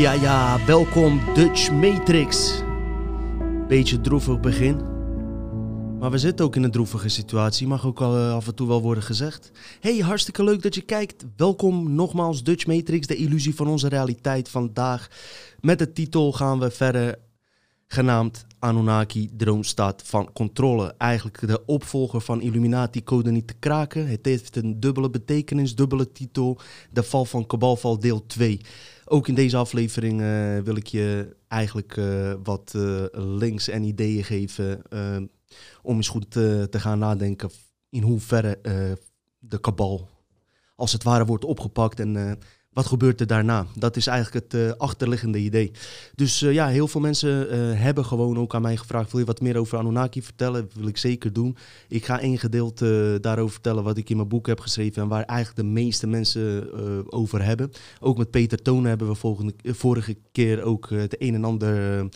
Ja, ja, welkom Dutch Matrix. Beetje droevig begin. Maar we zitten ook in een droevige situatie, mag ook al, eh, af en toe wel worden gezegd. Hey, hartstikke leuk dat je kijkt. Welkom nogmaals Dutch Matrix, de illusie van onze realiteit vandaag. Met de titel gaan we verder, genaamd Anunnaki, Droomstaat van Controle. Eigenlijk de opvolger van Illuminati, Code niet te kraken. Het heeft een dubbele betekenis, dubbele titel. De val van Kabalval deel 2. Ook in deze aflevering eh, wil ik je eigenlijk eh, wat eh, links en ideeën geven om eens goed te gaan nadenken in hoeverre de kabal als het ware wordt opgepakt en wat gebeurt er daarna? Dat is eigenlijk het uh, achterliggende idee. Dus uh, ja, heel veel mensen uh, hebben gewoon ook aan mij gevraagd: wil je wat meer over Anunnaki vertellen? Dat wil ik zeker doen. Ik ga één gedeelte daarover vertellen wat ik in mijn boek heb geschreven en waar eigenlijk de meeste mensen over hebben. Ook met Peter Tonen hebben we vorige keer ook het een en ander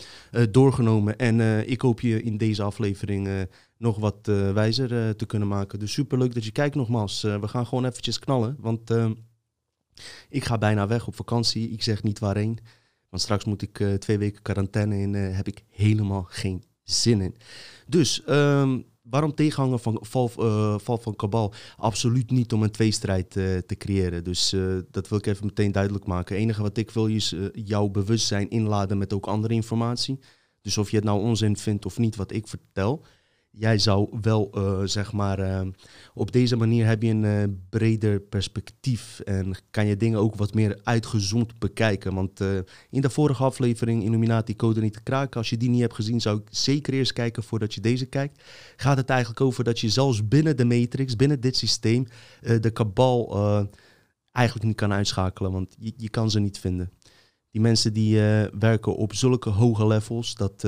doorgenomen. En ik hoop je in deze aflevering nog wat wijzer te kunnen maken. Dus superleuk dat je kijkt nogmaals. we gaan gewoon eventjes knallen, want ik ga bijna weg op vakantie. Ik zeg niet waarheen. Want straks moet ik uh, twee weken quarantaine in. Uh, heb ik helemaal geen zin in. Dus um, waarom tegenhangen van val, uh, val, van Kabal? Absoluut niet om een tweestrijd te creëren. Dus dat wil ik even meteen duidelijk maken. Het enige wat ik wil is jouw bewustzijn inladen met ook andere informatie. Dus of je het nou onzin vindt of niet wat ik vertel jij zou wel, uh, zeg maar, uh, op deze manier heb je een uh, breder perspectief en kan je dingen ook wat meer uitgezoomd bekijken. Want in de vorige aflevering, Illuminati Code niet te kraken, als je die niet hebt gezien, zou ik zeker eerst kijken voordat je deze kijkt. Gaat het eigenlijk over dat je zelfs binnen de matrix, binnen dit systeem, de kabal eigenlijk niet kan uitschakelen, want je, je, kan ze niet vinden. Die mensen die werken op zulke hoge levels, dat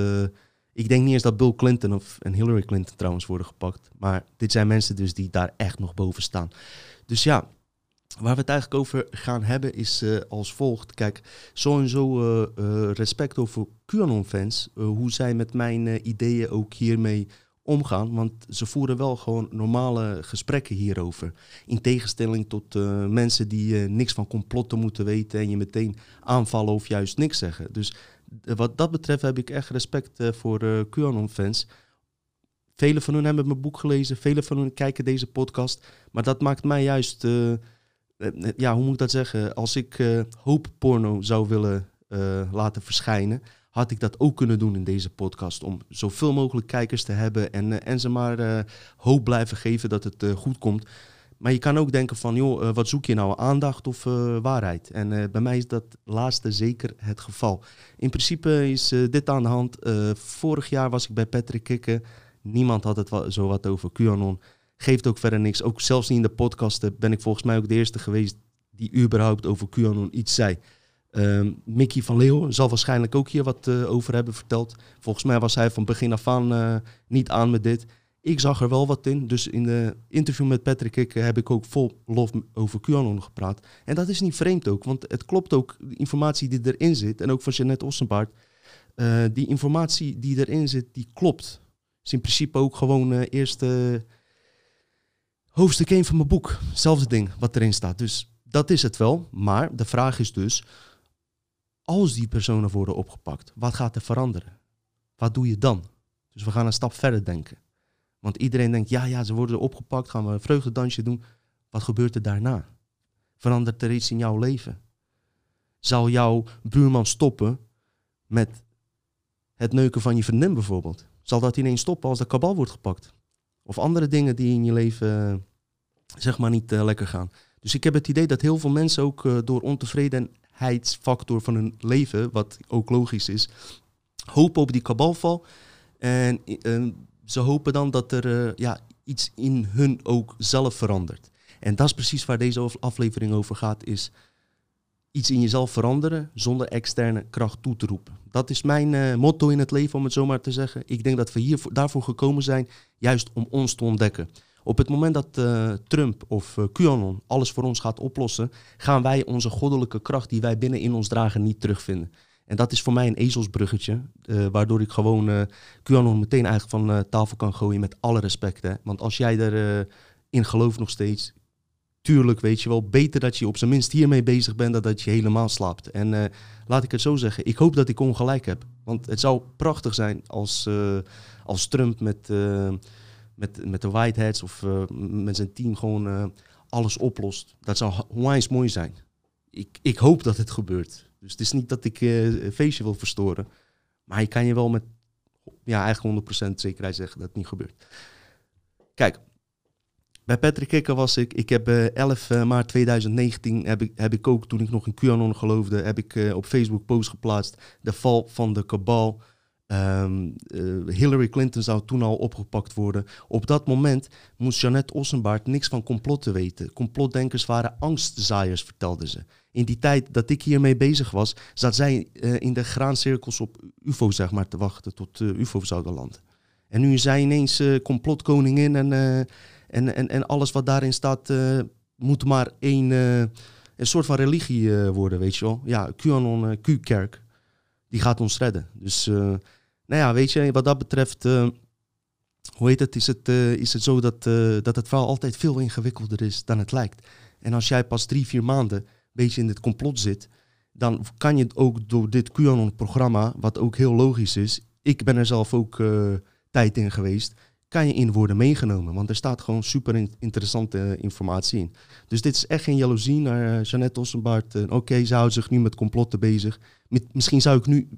ik denk niet eens dat Bill Clinton of en Hillary Clinton trouwens worden gepakt. Maar dit zijn mensen dus die daar echt nog boven staan. Dus ja, waar we het eigenlijk over gaan hebben is uh, als volgt. Kijk, sowieso uh, uh, respect over QAnon-fans. hoe zij met mijn ideeën ook hiermee omgaan. Want ze voeren wel gewoon normale gesprekken hierover. In tegenstelling tot mensen die niks van complotten moeten weten en je meteen aanvallen of juist niks zeggen. Dus wat dat betreft heb ik echt respect uh, voor uh, QAnon-fans. Velen van hun hebben mijn boek gelezen, velen van hun kijken deze podcast. Maar dat maakt mij juist, uh, ja, hoe moet ik dat zeggen? Als ik hoop porno zou willen laten verschijnen, had ik dat ook kunnen doen in deze podcast. Om zoveel mogelijk kijkers te hebben en, en ze maar hoop blijven geven dat het goed komt. Maar je kan ook denken van, joh, uh, wat zoek je nou, aandacht of uh, waarheid? En uh, bij mij is dat laatste zeker het geval. In principe is dit aan de hand. vorig jaar was ik bij Patrick Kikken. Niemand had het zo wat over QAnon. Geeft ook verder niks. Ook zelfs niet in de podcast ben ik volgens mij ook de eerste geweest die überhaupt over QAnon iets zei. Ehm, Mickey van Leeuwen zal waarschijnlijk ook hier wat over hebben verteld. Volgens mij was hij van begin af aan niet aan met dit. Ik zag er wel wat in. Dus in de interview met Patrick ik, eh, heb ik ook vol lof over QAnon gepraat. En dat is niet vreemd ook, want het klopt ook, de informatie die erin zit, en ook van Jeannette Ossenbaard, uh, die informatie die erin zit, die klopt. Is in principe ook gewoon uh, eerste hoofdstuk 1 van mijn boek. Hetzelfde ding wat erin staat. Dus dat is het wel. Maar de vraag is dus, als die personen worden opgepakt, wat gaat er veranderen? Wat doe je dan? Dus we gaan een stap verder denken. Want iedereen denkt, ja, ja, ze worden opgepakt, gaan we een vreugdedansje doen. Wat gebeurt er daarna? Verandert er iets in jouw leven? Zal jouw buurman stoppen met het neuken van je vriendin bijvoorbeeld? Zal dat ineens stoppen als de kabal wordt gepakt? Of andere dingen die in je leven, zeg maar, niet uh, lekker gaan. Dus ik heb het idee dat heel veel mensen ook uh, door ontevredenheidsfactor van hun leven, wat ook logisch is, hopen op die kabalval. En ze hopen dan dat er eh, ja, iets in hun ook zelf verandert. En dat is precies waar deze aflevering over gaat, is iets in jezelf veranderen zonder externe kracht toe te roepen. Dat is mijn uh, motto in het leven, om het zo maar te zeggen. Ik denk dat we hier daarvoor gekomen zijn, juist om ons te ontdekken. Op het moment dat uh, Trump of uh, QAnon alles voor ons gaat oplossen, gaan wij onze goddelijke kracht die wij binnen in ons dragen niet terugvinden. En dat is voor mij een ezelsbruggetje, uh, waardoor ik gewoon uh, QAnon meteen eigenlijk van uh, tafel kan gooien met alle respect. Hè? Want als jij erin in gelooft nog steeds, tuurlijk, weet je wel, beter dat je op zijn minst hiermee bezig bent dan dat je helemaal slaapt. En eh, laat ik het zo zeggen, ik hoop dat ik ongelijk heb. Want het zou prachtig zijn als, als Trump met, met, met de Whiteheads of met zijn team gewoon alles oplost. Dat zou onwijs mooi zijn. Ik, ik hoop dat het gebeurt. Dus het is niet dat ik een feestje wil verstoren. Maar je kan je wel met ja, eigenlijk 100% zekerheid zeggen dat het niet gebeurt. Kijk, bij Patrick Kikker was ik, ik heb 11 eh, maart 2019, heb ik, heb ik ook toen ik nog in QAnon geloofde, heb ik uh, op Facebook post geplaatst, de val van de kabal. Um, uh, Hillary Clinton zou toen al opgepakt worden. Op dat moment moest Jeannette Ossenbaard niks van complotten weten. Complotdenkers waren angstzaaiers, vertelde ze. In die tijd dat ik hiermee bezig was, zat zij uh, in de graancirkels op UFO zeg maar, te wachten tot uh, UFO zouden landen. En nu is zij ineens complotkoningin en en, en, en alles wat daarin staat moet maar één, uh, een soort van religie worden, weet je wel. Ja, QAnon, Q-kerk, die gaat ons redden. Dus, nou ja, weet je, wat dat betreft, hoe heet het, is het, is het zo dat, dat het verhaal altijd veel ingewikkelder is dan het lijkt. En als jij pas drie, vier maanden een beetje in dit complot zit, dan kan je ook door dit QAnon-programma, wat ook heel logisch is, ik ben er zelf ook tijd in geweest, kan je in worden meegenomen. Want er staat gewoon super interessante informatie in. Dus dit is echt geen jaloezie naar Jeannette Ossenbaard. Oké, okay, ze houdt zich nu met complotten bezig. misschien zou ik nu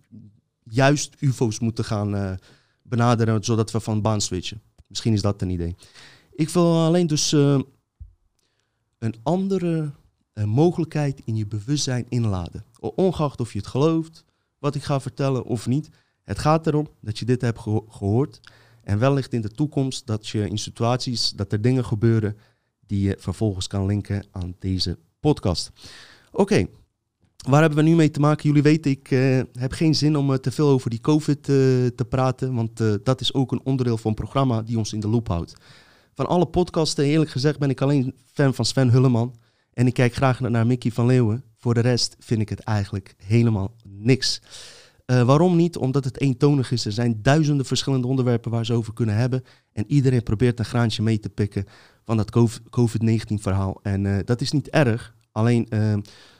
juist UFO's moeten gaan uh, benaderen, zodat we van baan switchen. Misschien is dat een idee. Ik wil alleen dus een andere mogelijkheid in je bewustzijn inladen. Ongeacht of je het gelooft, wat ik ga vertellen of niet. Het gaat erom dat je dit hebt gehoord en wellicht in de toekomst dat je in situaties, dat er dingen gebeuren die je vervolgens kan linken aan deze podcast. Oké, waar hebben we nu mee te maken? Jullie weten, ik uh, heb geen zin om uh, te veel over die COVID uh, te praten, want dat is ook een onderdeel van een programma die ons in de loop houdt. Van alle podcasten, eerlijk gezegd, ben ik alleen fan van Sven Hulleman. En ik kijk graag naar Mickey van Leeuwen. Voor de rest vind ik het eigenlijk helemaal niks. Waarom niet? Omdat het eentonig is. Er zijn duizenden verschillende onderwerpen waar ze over kunnen hebben. En iedereen probeert een graantje mee te pikken van dat COVID-19-verhaal. En uh, dat is niet erg. Alleen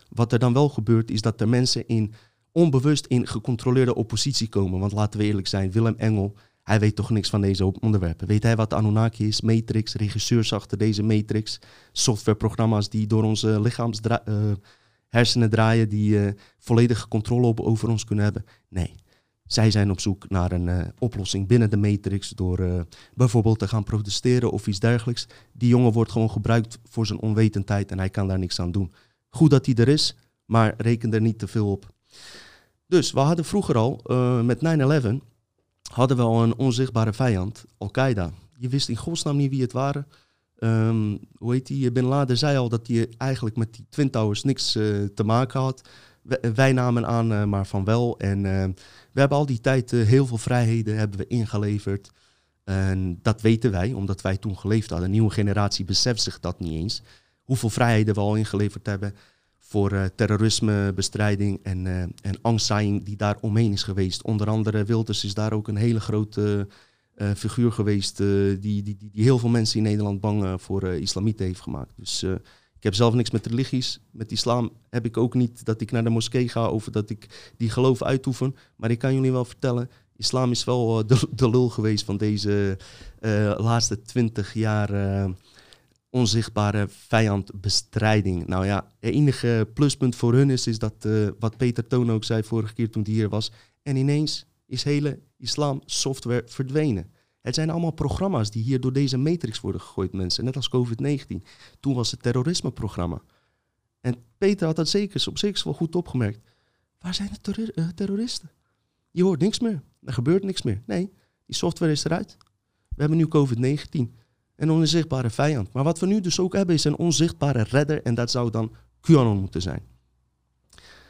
wat er dan wel gebeurt, is dat er mensen in onbewust in gecontroleerde oppositie komen. Want laten we eerlijk zijn, Willem Engel, hij weet toch niks van deze onderwerpen. Weet hij wat Anunnaki is? Matrix, regisseurs achter deze Matrix, softwareprogramma's die door onze lichaams hersenen draaien die uh, volledige controle over ons kunnen hebben. Nee, zij zijn op zoek naar een uh, oplossing binnen de matrix door bijvoorbeeld te gaan protesteren of iets dergelijks. Die jongen wordt gewoon gebruikt voor zijn onwetendheid en hij kan daar niks aan doen. Goed dat hij er is, maar reken er niet te veel op. Dus we hadden vroeger al, met 9-11, hadden we al een onzichtbare vijand, Al-Qaeda. Je wist in godsnaam niet wie het waren. Um, hoe heet die? Bin Laden zei al dat hij eigenlijk met die Twin Towers niks uh, te maken had. wij namen aan, uh, maar van wel. En we hebben al die tijd heel veel vrijheden hebben we ingeleverd. En dat weten wij, omdat wij toen geleefd hadden. Een nieuwe generatie beseft zich dat niet eens. Hoeveel vrijheden we al ingeleverd hebben voor terrorismebestrijding en, en angstzaaiing die daar omheen is geweest. Onder andere Wilders is daar ook een hele grote uh, figuur geweest uh, die, die, die, die, heel veel mensen in Nederland bang uh, voor islamieten heeft gemaakt. Dus ik heb zelf niks met religies. Met islam heb ik ook niet dat ik naar de moskee ga of dat ik die geloof uitoefen. Maar ik kan jullie wel vertellen, islam is wel de, de, lul geweest van deze laatste twintig jaar onzichtbare vijandbestrijding. Nou ja, het enige pluspunt voor hun is, is dat wat Peter Toon ook zei vorige keer toen hij hier was. En ineens is hele islam software verdwenen. Het zijn allemaal programma's die hier door deze matrix worden gegooid, mensen. Net als COVID-19. Toen was het terrorismeprogramma. En Peter had dat zeker op zich wel goed opgemerkt. Waar zijn de uh, terroristen? Je hoort niks meer. Er gebeurt niks meer. Nee, die software is eruit. We hebben nu COVID-19. Een onzichtbare vijand. Maar wat we nu dus ook hebben is een onzichtbare redder. En dat zou dan QAnon moeten zijn.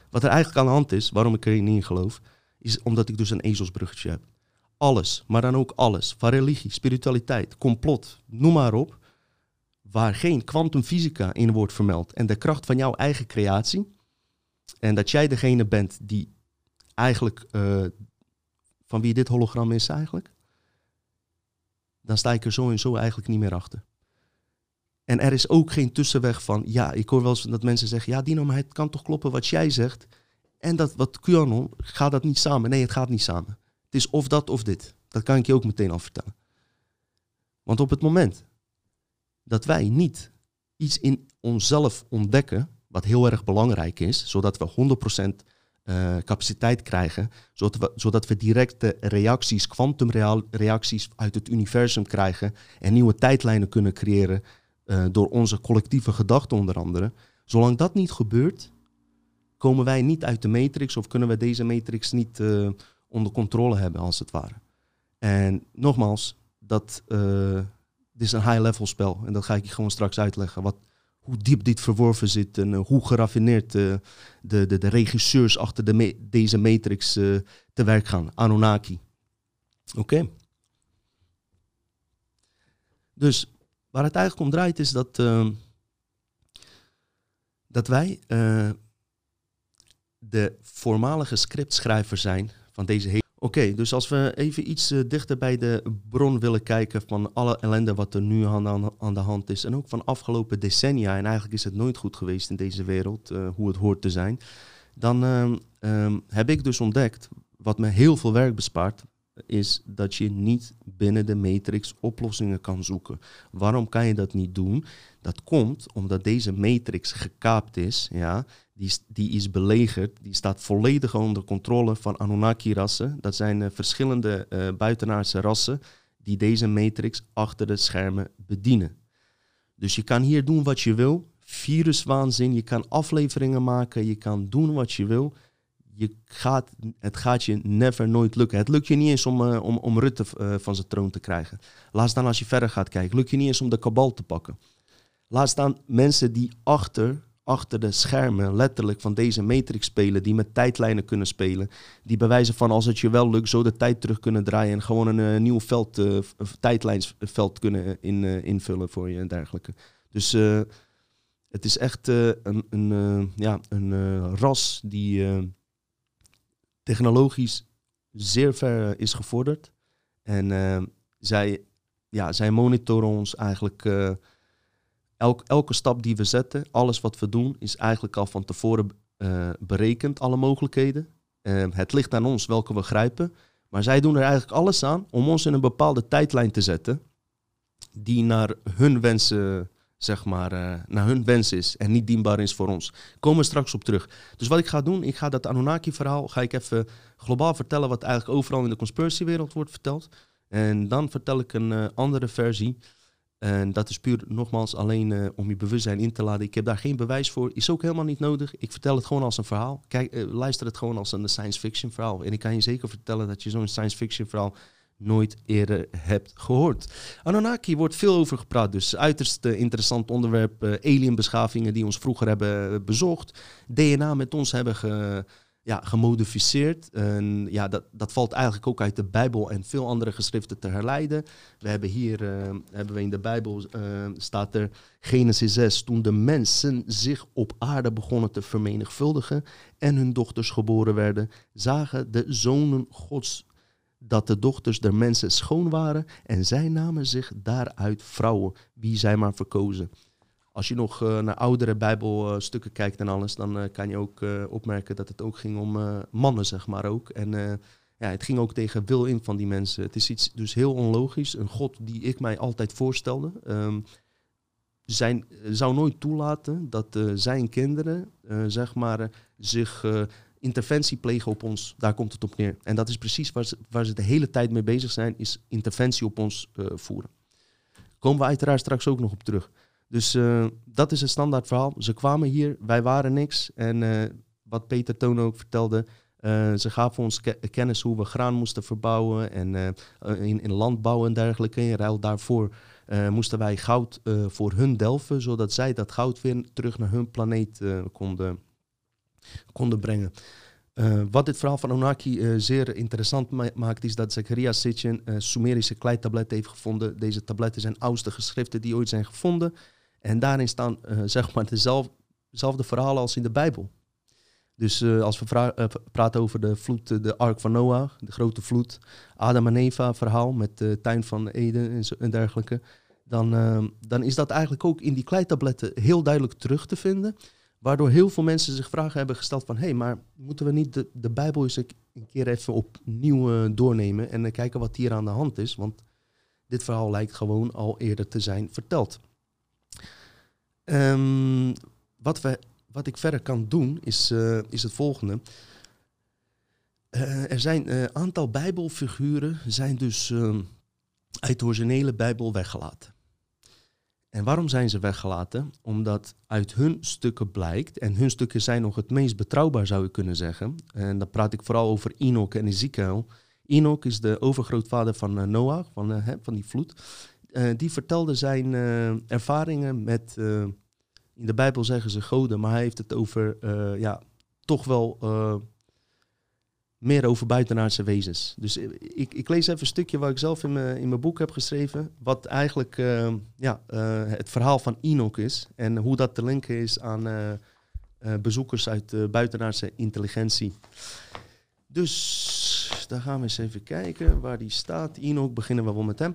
Wat er eigenlijk aan de hand is, waarom ik er niet in geloof, is omdat ik dus een ezelsbruggetje heb. Alles, maar dan ook alles, van religie, spiritualiteit, complot, noem maar op, waar geen kwantumfysica in wordt vermeld en de kracht van jouw eigen creatie, en dat jij degene bent die eigenlijk, uh, van wie dit hologram is eigenlijk, dan sta ik er zo en zo eigenlijk niet meer achter. En er is ook geen tussenweg van, ja, ik hoor wel eens dat mensen zeggen, ja Dino, maar het kan toch kloppen wat jij zegt. En dat wat QAnon, gaat dat niet samen? Nee, het gaat niet samen. Het is of dat of dit. Dat kan ik je ook meteen al vertellen. Want op het moment dat wij niet iets in onszelf ontdekken, wat heel erg belangrijk is, zodat we 100% eh, capaciteit krijgen, zodat we, zodat we directe reacties, kwantumreacties uit het universum krijgen en nieuwe tijdlijnen kunnen creëren uh, door onze collectieve gedachten onder andere. Zolang dat niet gebeurt, komen wij niet uit de matrix of kunnen we deze matrix niet uh, onder controle hebben, als het ware. En nogmaals, dat dit is een high-level spel en dat ga ik je gewoon straks uitleggen. Wat, hoe diep dit verworven zit en uh, hoe geraffineerd uh, de, de, de regisseurs achter de me deze matrix uh, te werk gaan. Anunnaki. Oké. Dus waar het eigenlijk om draait is dat, dat wij de voormalige scriptschrijver zijn van deze hele Oké, dus als we even iets uh, dichter bij de bron willen kijken van alle ellende wat er nu aan, de hand is. En ook van afgelopen decennia, en eigenlijk is het nooit goed geweest in deze wereld, uh, hoe het hoort te zijn. Dan uh, um, heb ik dus ontdekt, wat me heel veel werk bespaart, is dat je niet binnen de matrix oplossingen kan zoeken. Waarom kan je dat niet doen? Dat komt omdat deze matrix gekaapt is, ja, die, die is belegerd, die staat volledig onder controle van Anunnaki-rassen. Dat zijn uh, verschillende uh, buitenaardse rassen die deze matrix achter de schermen bedienen. Dus je kan hier doen wat je wil, viruswaanzin, je kan afleveringen maken, je kan doen wat je wil. Je gaat, het gaat je never nooit lukken. Het lukt je niet eens om, uh, om, om Rutte van zijn troon te krijgen. Laat staan als je verder gaat kijken. Lukt je niet eens om de kabal te pakken. Laat staan mensen die achter achter de schermen letterlijk van deze matrix spelen, die met tijdlijnen kunnen spelen, die bewijzen van als het je wel lukt, zo de tijd terug kunnen draaien en gewoon een uh, nieuw veld, uh, tijdlijnsveld kunnen in, uh, invullen voor je en dergelijke. Dus het is echt een, een, ja, een ras die technologisch zeer ver is gevorderd. En zij, ja, zij monitoren ons eigenlijk Elk, elke stap die we zetten, alles wat we doen, is eigenlijk al van tevoren uh, berekend, alle mogelijkheden. Uh, het ligt aan ons welke we grijpen. Maar zij doen er eigenlijk alles aan om ons in een bepaalde tijdlijn te zetten. Die naar hun wensen, zeg maar, uh, naar hun wens is en niet dienbaar is voor ons. Komen we straks op terug. Dus wat ik ga doen, ik ga dat Anunnaki-verhaal, ga ik even globaal vertellen wat eigenlijk overal in de conspiracy-wereld wordt verteld. En dan vertel ik een andere versie en dat is puur nogmaals alleen uh, om je bewustzijn in te laden. Ik heb daar geen bewijs voor. Is ook helemaal niet nodig. Ik vertel het gewoon als een verhaal. Kijk, uh, luister het gewoon als een science fiction verhaal. En ik kan je zeker vertellen dat je zo'n science fiction verhaal nooit eerder hebt gehoord. Anunnaki wordt veel over gepraat, dus uiterst uh, interessant onderwerp. alienbeschavingen die ons vroeger hebben bezocht. DNA met ons hebben ge ja, gemodificeerd. En ja, dat, dat valt eigenlijk ook uit de Bijbel en veel andere geschriften te herleiden. We hebben hier, uh, hebben we in de Bijbel, uh, staat er Genesis 6, toen de mensen zich op aarde begonnen te vermenigvuldigen en hun dochters geboren werden, zagen de zonen Gods dat de dochters der mensen schoon waren en zij namen zich daaruit vrouwen, wie zij maar verkozen. Als je nog uh, naar oudere Bijbelstukken kijkt en alles, dan uh, kan je ook uh, opmerken dat het ook ging om mannen, zeg maar ook. En ja, het ging ook tegen wil in van die mensen. Het is iets dus heel onlogisch. Een God die ik mij altijd voorstelde, um, zijn, zou nooit toelaten dat zijn kinderen, zeg maar, zich interventie plegen op ons. Daar komt het op neer. En dat is precies waar ze, waar ze de hele tijd mee bezig zijn, is interventie op ons voeren. Komen we uiteraard straks ook nog op terug. Dus uh, dat is een standaard verhaal. Ze kwamen hier, wij waren niks. En uh, wat Peter Toon ook vertelde, uh, ze gaven ons ke kennis hoe we graan moesten verbouwen en in, in landbouw en dergelijke. In ruil daarvoor moesten wij goud voor hun delven, zodat zij dat goud weer terug naar hun planeet konden, konden brengen. Wat dit verhaal van Onaki zeer interessant ma maakt, is dat Zachariah Sitchin uh, Sumerische kleitabletten heeft gevonden. Deze tabletten zijn oudste geschriften die ooit zijn gevonden. En daarin staan uh, zeg maar dezelfde verhalen als in de Bijbel. Dus uh, als we uh, praten over de vloed, de Ark van Noach, de grote vloed, Adam en Eva verhaal met de tuin van Eden en, dergelijke. dan, ehm, dan is dat eigenlijk ook in die kleitabletten heel duidelijk terug te vinden. Waardoor heel veel mensen zich vragen hebben gesteld van... hé, hey, maar moeten we niet de, de Bijbel eens een keer even opnieuw doornemen... en kijken wat hier aan de hand is? Want dit verhaal lijkt gewoon al eerder te zijn verteld. Um, wat, wat ik verder kan doen is, uh, is het volgende. Uh, er zijn een aantal Bijbelfiguren zijn dus ehm, uit de originele Bijbel weggelaten. En waarom zijn ze weggelaten? Omdat uit hun stukken blijkt, en hun stukken zijn nog het meest betrouwbaar zou je kunnen zeggen. En dan praat ik vooral over Enoch en Ezekiel. Enoch is de overgrootvader van Noach, van, van die vloed. Uh, die vertelde zijn ervaringen met, in de Bijbel zeggen ze goden, maar hij heeft het over, ja, toch wel meer over buitenaardse wezens. Dus ik, ik lees even een stukje wat ik zelf in mijn, in mijn boek heb geschreven. Wat eigenlijk ja, het verhaal van Enoch is. En hoe dat te linken is aan bezoekers uit buitenaardse intelligentie. Dus daar gaan we eens even kijken waar die staat. Enoch, beginnen we wel met hem.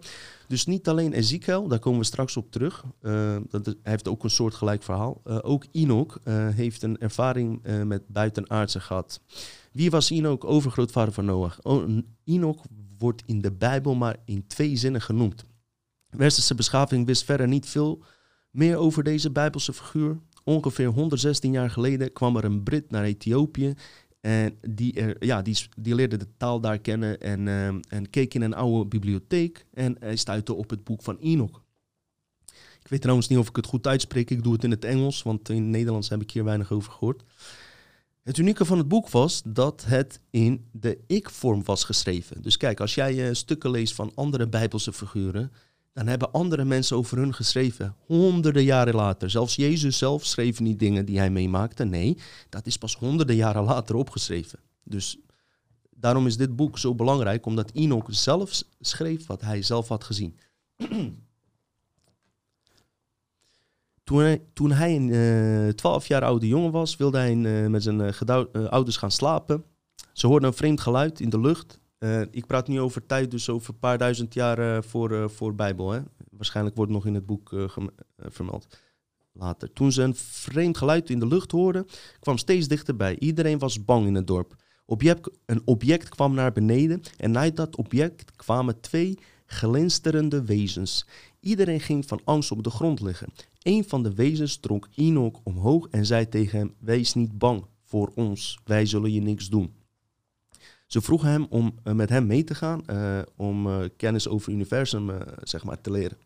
Dus niet alleen Ezekiel, daar komen we straks op terug. dat is, hij heeft ook een soortgelijk verhaal. ook Enoch heeft een ervaring met buitenaardse gehad. Wie was Enoch, overgrootvader van Noach? Enoch wordt in de Bijbel maar in twee zinnen genoemd. Westerse beschaving wist verder niet veel meer over deze Bijbelse figuur. Ongeveer 116 jaar geleden kwam er een Brit naar Ethiopië. En die, er, ja, die, leerde de taal daar kennen en, uh, en keek in een oude bibliotheek. En hij stuitte op het boek van Enoch. Ik weet trouwens niet of ik het goed uitspreek. Ik doe het in het Engels, want in het Nederlands heb ik hier weinig over gehoord. Het unieke van het boek was dat het in de ik-vorm was geschreven. Dus kijk, als jij uh, stukken leest van andere Bijbelse figuren, dan hebben andere mensen over hun geschreven. Honderden jaren later. Zelfs Jezus zelf schreef niet dingen die hij meemaakte. Nee, dat is pas honderden jaren later opgeschreven. Dus daarom is dit boek zo belangrijk, omdat Enoch zelf schreef wat hij zelf had gezien. Toen hij, toen hij een 12 uh, jaar oude jongen was, wilde hij uh, met zijn uh, ouders gaan slapen. Ze hoorden een vreemd geluid in de lucht. Ik praat nu over tijd, dus over een paar duizend jaar voor, voor Bijbel. Hè? Waarschijnlijk wordt nog in het boek vermeld. Later. Toen ze een vreemd geluid in de lucht hoorden, kwam steeds dichterbij. Iedereen was bang in het dorp. Object, een object kwam naar beneden en uit dat object kwamen twee glinsterende wezens. Iedereen ging van angst op de grond liggen. Een van de wezens trok Enoch omhoog en zei tegen hem: Wees niet bang voor ons, wij zullen je niks doen. Ze vroegen hem om uh, met hem mee te gaan, uh, om uh, kennis over het universum zeg maar, te leren.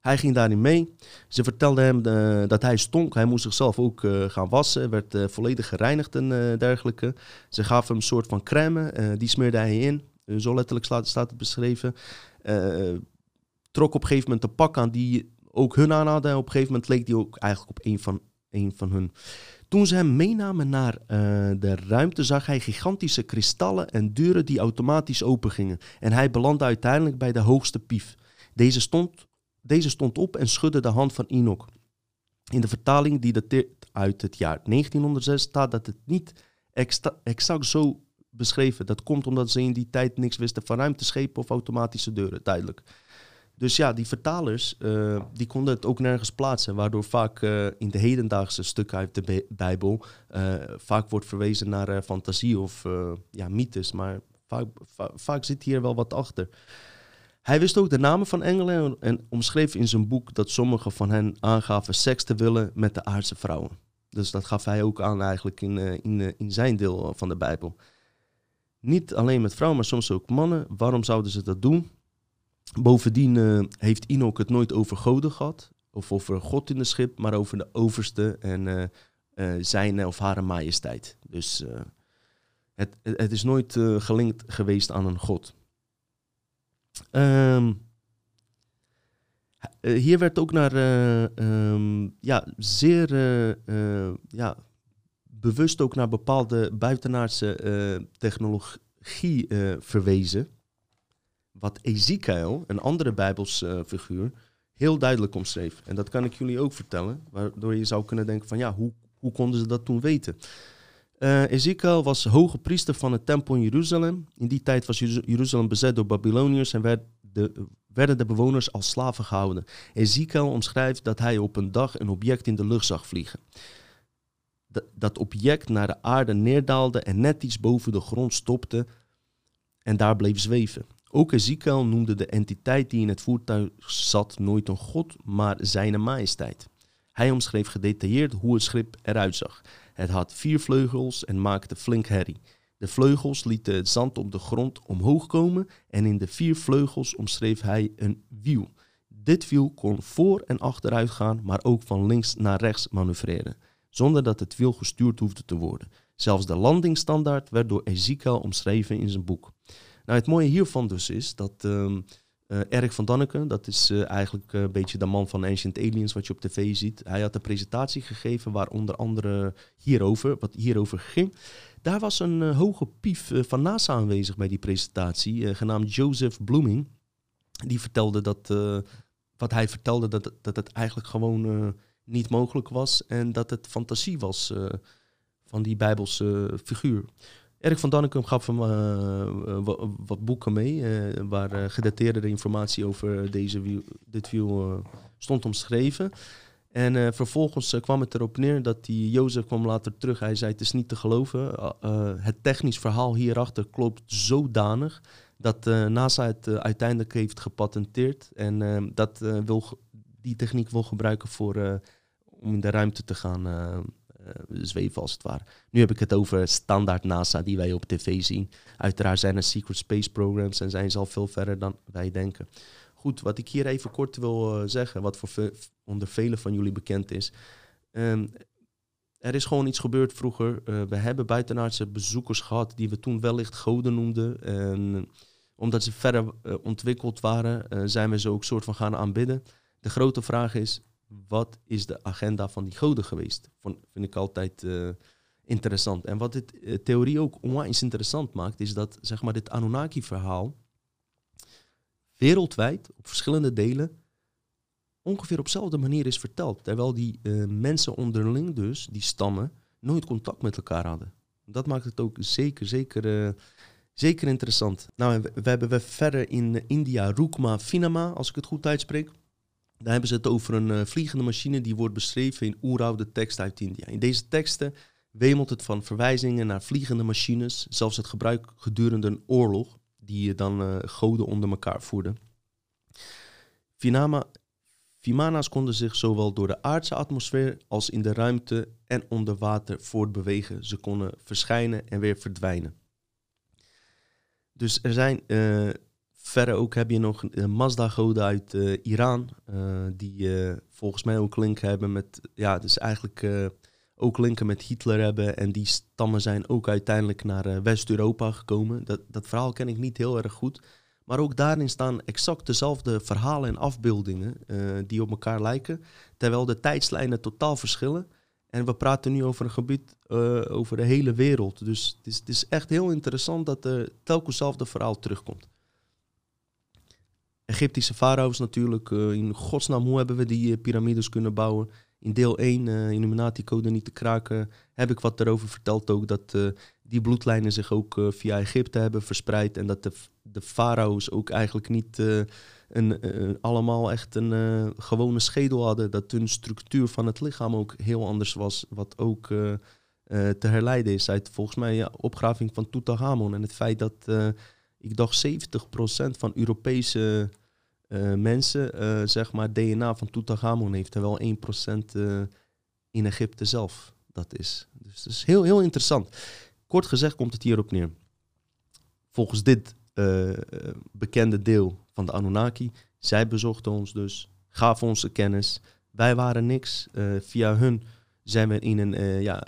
Hij ging daarin mee. Ze vertelden hem dat hij stonk. Hij moest zichzelf ook gaan wassen, werd volledig gereinigd en dergelijke. Ze gaven hem een soort van crème, die smeerde hij in. zo letterlijk staat, het beschreven. trok op een gegeven moment een pak aan die ook hun aan hadden. En op een gegeven moment leek die ook eigenlijk op een van, een van hun. Toen ze hem meenamen naar uh, de ruimte, zag hij gigantische kristallen en deuren die automatisch opengingen. En hij belandde uiteindelijk bij de hoogste pief. Deze stond, deze stond op en schudde de hand van Enoch. In de vertaling die dateert uit het jaar 1906 staat dat het niet exact zo beschreven. Dat komt omdat ze in die tijd niks wisten van ruimteschepen of automatische deuren, duidelijk. Dus ja, die vertalers uh, die konden het ook nergens plaatsen, waardoor vaak uh, in de hedendaagse stukken uit de Bijbel uh, vaak wordt verwezen naar fantasie of ja, mythes, maar vaak, va vaak zit hier wel wat achter. Hij wist ook de namen van engelen en omschreef in zijn boek dat sommige van hen aangaven seks te willen met de aardse vrouwen. Dus dat gaf hij ook aan eigenlijk in, in, in zijn deel van de Bijbel. Niet alleen met vrouwen, maar soms ook mannen. Waarom zouden ze dat doen? Bovendien uh, heeft Enoch het nooit over goden gehad, of over God in de schip, maar over de overste en uh, zijn of haar majesteit. Dus het, het, is nooit gelinkt geweest aan een god. Um, hier werd ook naar um, ja, zeer ja, bewust ook naar bepaalde buitenaardse technologie verwezen wat Ezekiel, een andere Bijbelsfiguur, uh, heel duidelijk omschreef. En dat kan ik jullie ook vertellen, waardoor je zou kunnen denken van ja, hoe, hoe konden ze dat toen weten? Uh, Ezekiel was hoge priester van het tempel in Jeruzalem. In die tijd was Jeruzalem bezet door Babyloniërs en werd de, werden de bewoners als slaven gehouden. Ezekiel omschrijft dat hij op een dag een object in de lucht zag vliegen. Dat object naar de aarde neerdaalde en net iets boven de grond stopte en daar bleef zweven. Ook Ezekiel noemde de entiteit die in het voertuig zat nooit een god, maar zijn majesteit. Hij omschreef gedetailleerd hoe het schip eruit zag. Het had vier vleugels en maakte flink herrie. De vleugels lieten het zand op de grond omhoog komen en in de vier vleugels omschreef hij een wiel. Dit wiel kon voor en achteruit gaan, maar ook van links naar rechts manoeuvreren, zonder dat het wiel gestuurd hoefde te worden. Zelfs de landingsstandaard werd door Ezekiel omschreven in zijn boek. Nou, het mooie hiervan dus is dat um, Erik van Danneken, dat is uh, eigenlijk een beetje de man van Ancient Aliens, wat je op tv ziet. Hij had een presentatie gegeven waar onder andere hierover, wat hierover ging. Daar was een hoge pief van NASA aanwezig bij die presentatie, genaamd Joseph Blooming. Die vertelde dat, wat hij vertelde, dat, dat het eigenlijk gewoon niet mogelijk was en dat het fantasie was van die bijbelse figuur. Erik van Dannenkum gaf hem uh, wat boeken mee, uh, waar gedateerde informatie over deze dit wiel stond omschreven. En vervolgens kwam het erop neer dat die Jozef kwam later terug. Hij zei: Het is niet te geloven. het technisch verhaal hierachter klopt zodanig dat NASA het uiteindelijk heeft gepatenteerd. En dat wil, die techniek wil gebruiken voor, om in de ruimte te gaan zweven als het ware. Nu heb ik het over standaard NASA die wij op tv zien. Uiteraard zijn er secret space programs en zijn ze al veel verder dan wij denken. Goed, wat ik hier even kort wil uh, zeggen, wat voor onder velen van jullie bekend is. Um, er is gewoon iets gebeurd vroeger. Uh, we hebben buitenaardse bezoekers gehad die we toen wellicht goden noemden. En omdat ze verder ontwikkeld waren, zijn we ze ook soort van gaan aanbidden. De grote vraag is, wat is de agenda van die goden geweest? Vond, vind ik altijd uh, interessant. En wat dit uh, theorie ook onwijs interessant maakt, is dat zeg maar, dit Anunnaki-verhaal wereldwijd op verschillende delen ongeveer op dezelfde manier is verteld. Terwijl die uh, mensen onderling dus, die stammen, nooit contact met elkaar hadden. Dat maakt het ook zeker, zeker, zeker interessant. Nou, we, we hebben we verder in India Rukma Finama, als ik het goed uitspreek. Daar hebben ze het over een uh, vliegende machine die wordt beschreven in oeroude teksten uit India. In deze teksten wemelt het van verwijzingen naar vliegende machines, zelfs het gebruik gedurende een oorlog, die dan uh, goden onder elkaar voerden. Vimana's konden zich zowel door de aardse atmosfeer als in de ruimte en onder water voortbewegen. Ze konden verschijnen en weer verdwijnen. Dus er zijn Verder ook heb je nog een Mazda-goden uit uh, Iran, uh, die uh, volgens mij ook link hebben met, ja, dus eigenlijk ook linken met Hitler hebben. En die stammen zijn ook uiteindelijk naar West-Europa gekomen. Dat, dat verhaal ken ik niet heel erg goed. Maar ook daarin staan exact dezelfde verhalen en afbeeldingen die op elkaar lijken. Terwijl de tijdslijnen totaal verschillen. En we praten nu over een gebied over de hele wereld. Dus het is, het is echt heel interessant dat er telkens hetzelfde verhaal terugkomt. Egyptische farao's natuurlijk. Uh, in godsnaam, hoe hebben we die uh, piramides kunnen bouwen? In deel 1, uh, Illuminati-code niet te kraken, heb ik wat erover verteld ook. Dat die bloedlijnen zich ook via Egypte hebben verspreid. En dat de, de farao's ook eigenlijk niet een, allemaal echt een gewone schedel hadden. Dat hun structuur van het lichaam ook heel anders was. Wat ook te herleiden is uit volgens mij ja, opgraving van Tutankhamon. En het feit dat ik dacht 70% van Europese uh, mensen, uh, zeg maar, DNA van Tutankhamon heeft. Terwijl 1% uh, in Egypte zelf dat is. Dus dat is heel, heel interessant. Kort gezegd komt het hierop neer. Volgens dit eh, bekende deel van de Anunnaki, zij bezochten ons dus, gaven ons de kennis. Wij waren niks. via hun zijn we in een uh, ja,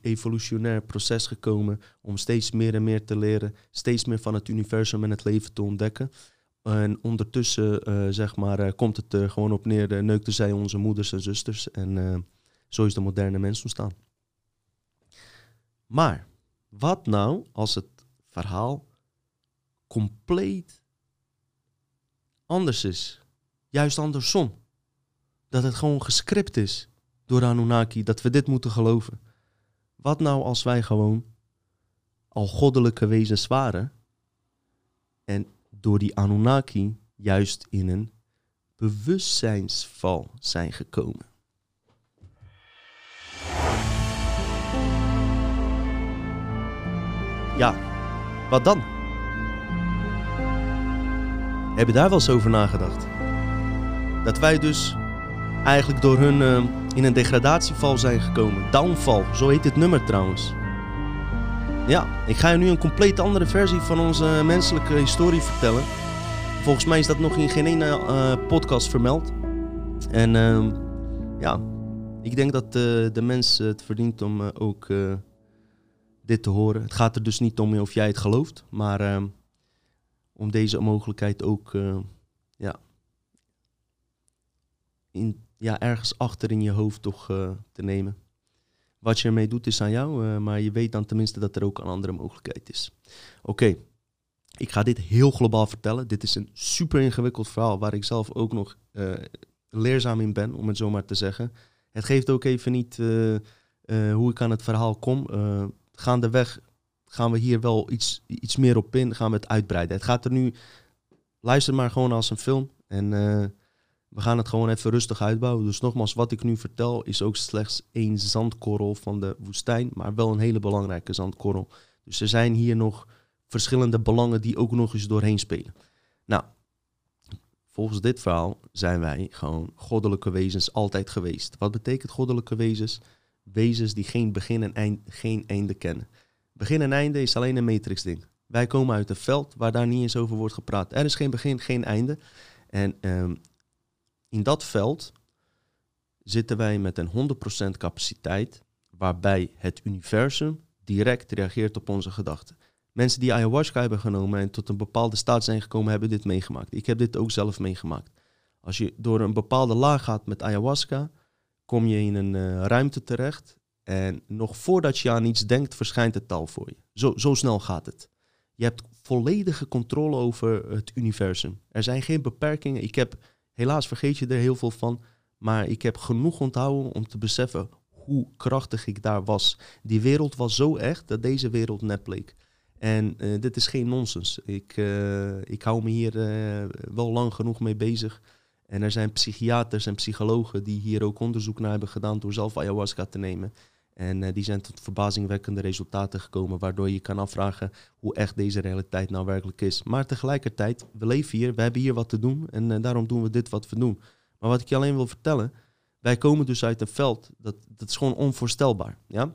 evolutionair proces gekomen om steeds meer en meer te leren, steeds meer van het universum en het leven te ontdekken. En ondertussen, uh, zeg maar, uh, komt het er gewoon op neer, neukten zij onze moeders en zusters. En zo is de moderne mens ontstaan. Maar, wat nou als het verhaal compleet anders is? Juist andersom. Dat het gewoon gescript is door Anunnaki dat we dit moeten geloven. Wat nou als wij gewoon al goddelijke wezens waren en door die Anunnaki juist in een bewustzijnsval zijn gekomen. Ja, wat dan? Heb je daar wel eens over nagedacht? Dat wij dus eigenlijk door hun uh, in een degradatieval zijn gekomen. Downfall, zo heet dit nummer trouwens. Ja, ik ga je nu een compleet andere versie van onze menselijke historie vertellen. Volgens mij is dat nog in geen ene uh, podcast vermeld. En uh, ja, ik denk dat uh, de mens het verdient om ook dit te horen. Het gaat er dus niet om of jij het gelooft, maar ehm, om deze mogelijkheid ook ja, in, ja, ergens achter in je hoofd toch te nemen. Wat je ermee doet is aan jou, maar je weet dan tenminste dat er ook een andere mogelijkheid is. Oké. Ik ga dit heel globaal vertellen. Dit is een super ingewikkeld verhaal waar ik zelf ook nog uh, leerzaam in ben, om het zo maar te zeggen. Het geeft ook even niet hoe ik aan het verhaal kom. gaandeweg gaan we hier wel iets, iets meer op in, gaan we het uitbreiden. Het gaat er nu, luister maar gewoon als een film en we gaan het gewoon even rustig uitbouwen. Dus nogmaals, wat ik nu vertel is ook slechts één zandkorrel van de woestijn, maar wel een hele belangrijke zandkorrel. Dus er zijn hier nog verschillende belangen die ook nog eens doorheen spelen. Nou, volgens dit verhaal zijn wij gewoon goddelijke wezens altijd geweest. Wat betekent goddelijke wezens? Wezens die geen begin en eind, geen einde kennen. Begin en einde is alleen een matrix-ding. Wij komen uit een veld waar daar niet eens over wordt gepraat. Er is geen begin, geen einde. En ehm, in dat veld zitten wij met een 100% capaciteit, waarbij het universum direct reageert op onze gedachten. Mensen die ayahuasca hebben genomen en tot een bepaalde staat zijn gekomen, hebben dit meegemaakt. Ik heb dit ook zelf meegemaakt. Als je door een bepaalde laag gaat met ayahuasca, kom je in een uh, ruimte terecht. En nog voordat je aan iets denkt, verschijnt het tal voor je. Zo, zo snel gaat het. Je hebt volledige controle over het universum. Er zijn geen beperkingen. Ik heb, helaas vergeet je er heel veel van, maar ik heb genoeg onthouden om te beseffen hoe krachtig ik daar was. Die wereld was zo echt dat deze wereld net bleek. En uh, dit is geen nonsens. Ik, uh, ik hou me hier uh, wel lang genoeg mee bezig. En er zijn psychiaters en psychologen die hier ook onderzoek naar hebben gedaan door zelf ayahuasca te nemen. En die zijn tot verbazingwekkende resultaten gekomen, waardoor je kan afvragen hoe echt deze realiteit nou werkelijk is. Maar tegelijkertijd, we leven hier, we hebben hier wat te doen en daarom doen we dit wat we doen. Maar wat ik je alleen wil vertellen, wij komen dus uit een veld, dat, dat is gewoon onvoorstelbaar. Ja?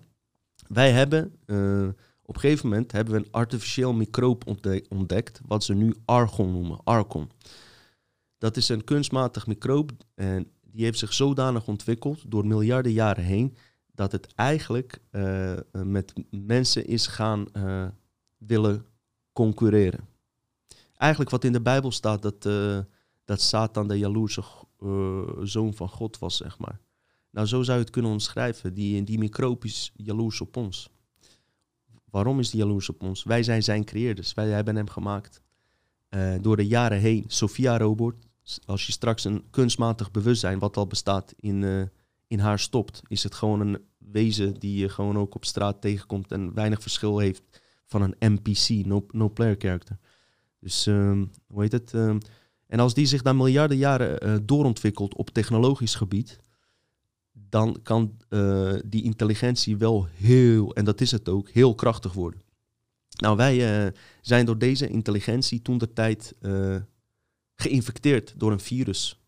Wij hebben op een gegeven moment hebben we een artificieel microop ontdekt, wat ze nu argon noemen, argon. Dat is een kunstmatig microop en die heeft zich zodanig ontwikkeld door miljarden jaren heen, dat het eigenlijk uh, met mensen is gaan uh, willen concurreren. Eigenlijk wat in de Bijbel staat, dat, uh, dat Satan de jaloerse zoon van God was, zeg maar. Nou, zo zou je het kunnen omschrijven. Die, die microop is jaloers op ons. Waarom is hij jaloers op ons? Wij zijn zijn creëerders. Wij hebben hem gemaakt. Door de jaren heen, Sophia Robot, als je straks een kunstmatig bewustzijn, wat al bestaat, in, in haar stopt, is het gewoon een wezen die je gewoon ook op straat tegenkomt en weinig verschil heeft van een NPC, no, player character. Dus um, hoe heet het? Um, en als die zich na miljarden jaren uh, doorontwikkelt op technologisch gebied, dan kan uh, die intelligentie wel heel, en dat is het ook, heel krachtig worden. Nou, wij uh, zijn door deze intelligentie toen de tijd geïnfecteerd door een virus.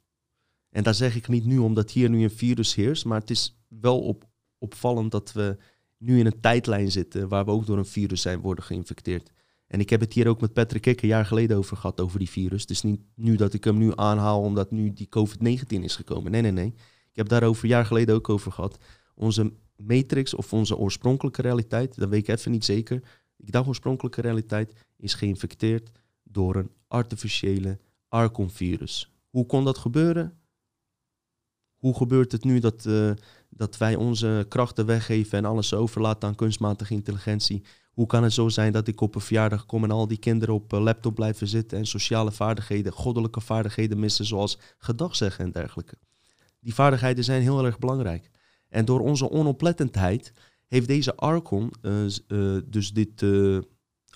En daar zeg ik niet nu omdat hier nu een virus heerst, maar het is wel op, opvallend dat we nu in een tijdlijn zitten waar we ook door een virus zijn worden geïnfecteerd. En ik heb het hier ook met Patrick Kik een jaar geleden over gehad, over die virus. Het is niet nu dat ik hem nu aanhaal omdat nu die COVID-19 is gekomen. Nee, nee, nee. Ik heb daarover een jaar geleden ook over gehad. Onze matrix of onze oorspronkelijke realiteit, dat weet ik even niet zeker. Ik dacht oorspronkelijke realiteit is geïnfecteerd door een artificiële Archon-virus. Hoe kon dat gebeuren? Hoe gebeurt het nu dat, uh, dat wij onze krachten weggeven en alles overlaten aan kunstmatige intelligentie? Hoe kan het zo zijn dat ik op een verjaardag kom en al die kinderen op een laptop blijven zitten en sociale vaardigheden, goddelijke vaardigheden missen, zoals gedag zeggen en dergelijke? Die vaardigheden zijn heel erg belangrijk. En door onze onoplettendheid heeft deze Archon, uh, dus dit uh,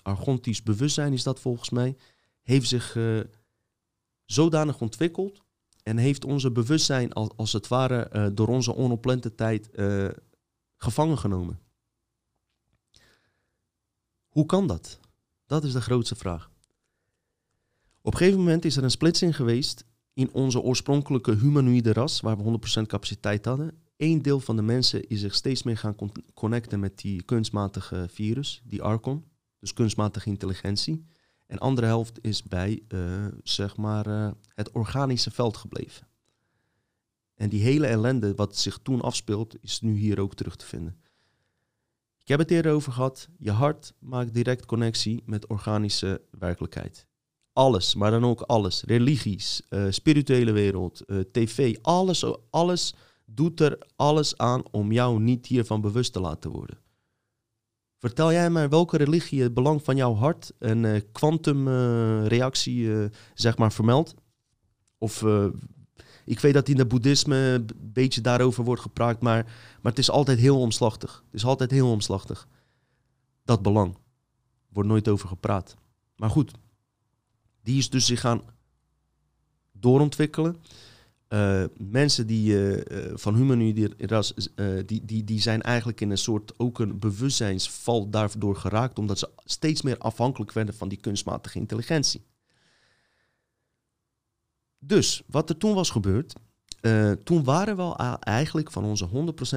argontisch bewustzijn is dat volgens mij, heeft zich zodanig ontwikkeld en heeft onze bewustzijn als, als het ware eh, door onze onoplente tijd uh, gevangen genomen. Hoe kan dat? Dat is de grootste vraag. Op een gegeven moment is er een splitsing geweest in onze oorspronkelijke humanoïde ras, waar we 100% capaciteit hadden. Eén deel van de mensen is zich steeds meer gaan connecten met die kunstmatige virus, die Archon, dus kunstmatige intelligentie. En andere helft is bij uh, zeg maar, uh, het organische veld gebleven. En die hele ellende wat zich toen afspeelt, is nu hier ook terug te vinden. Ik heb het eerder over gehad. Je hart maakt direct connectie met organische werkelijkheid. Alles, maar dan ook alles. Religies, uh, spirituele wereld, tv, alles, alles doet er alles aan om jou niet hiervan bewust te laten worden. Vertel jij mij welke religie het belang van jouw hart en kwantumreactie uh, uh, zeg maar vermeldt? Of ik weet dat in het boeddhisme een beetje daarover wordt gepraat, maar, maar het is altijd heel omslachtig. Het is altijd heel omslachtig. Dat belang wordt nooit over gepraat. Maar goed, die is dus zich gaan doorontwikkelen. Uh, mensen die uh, van humanoïde ras, die, die, die zijn eigenlijk in een soort ook een bewustzijnsval daardoor geraakt, omdat ze steeds meer afhankelijk werden van die kunstmatige intelligentie. Dus wat er toen was gebeurd, toen waren we al eigenlijk van onze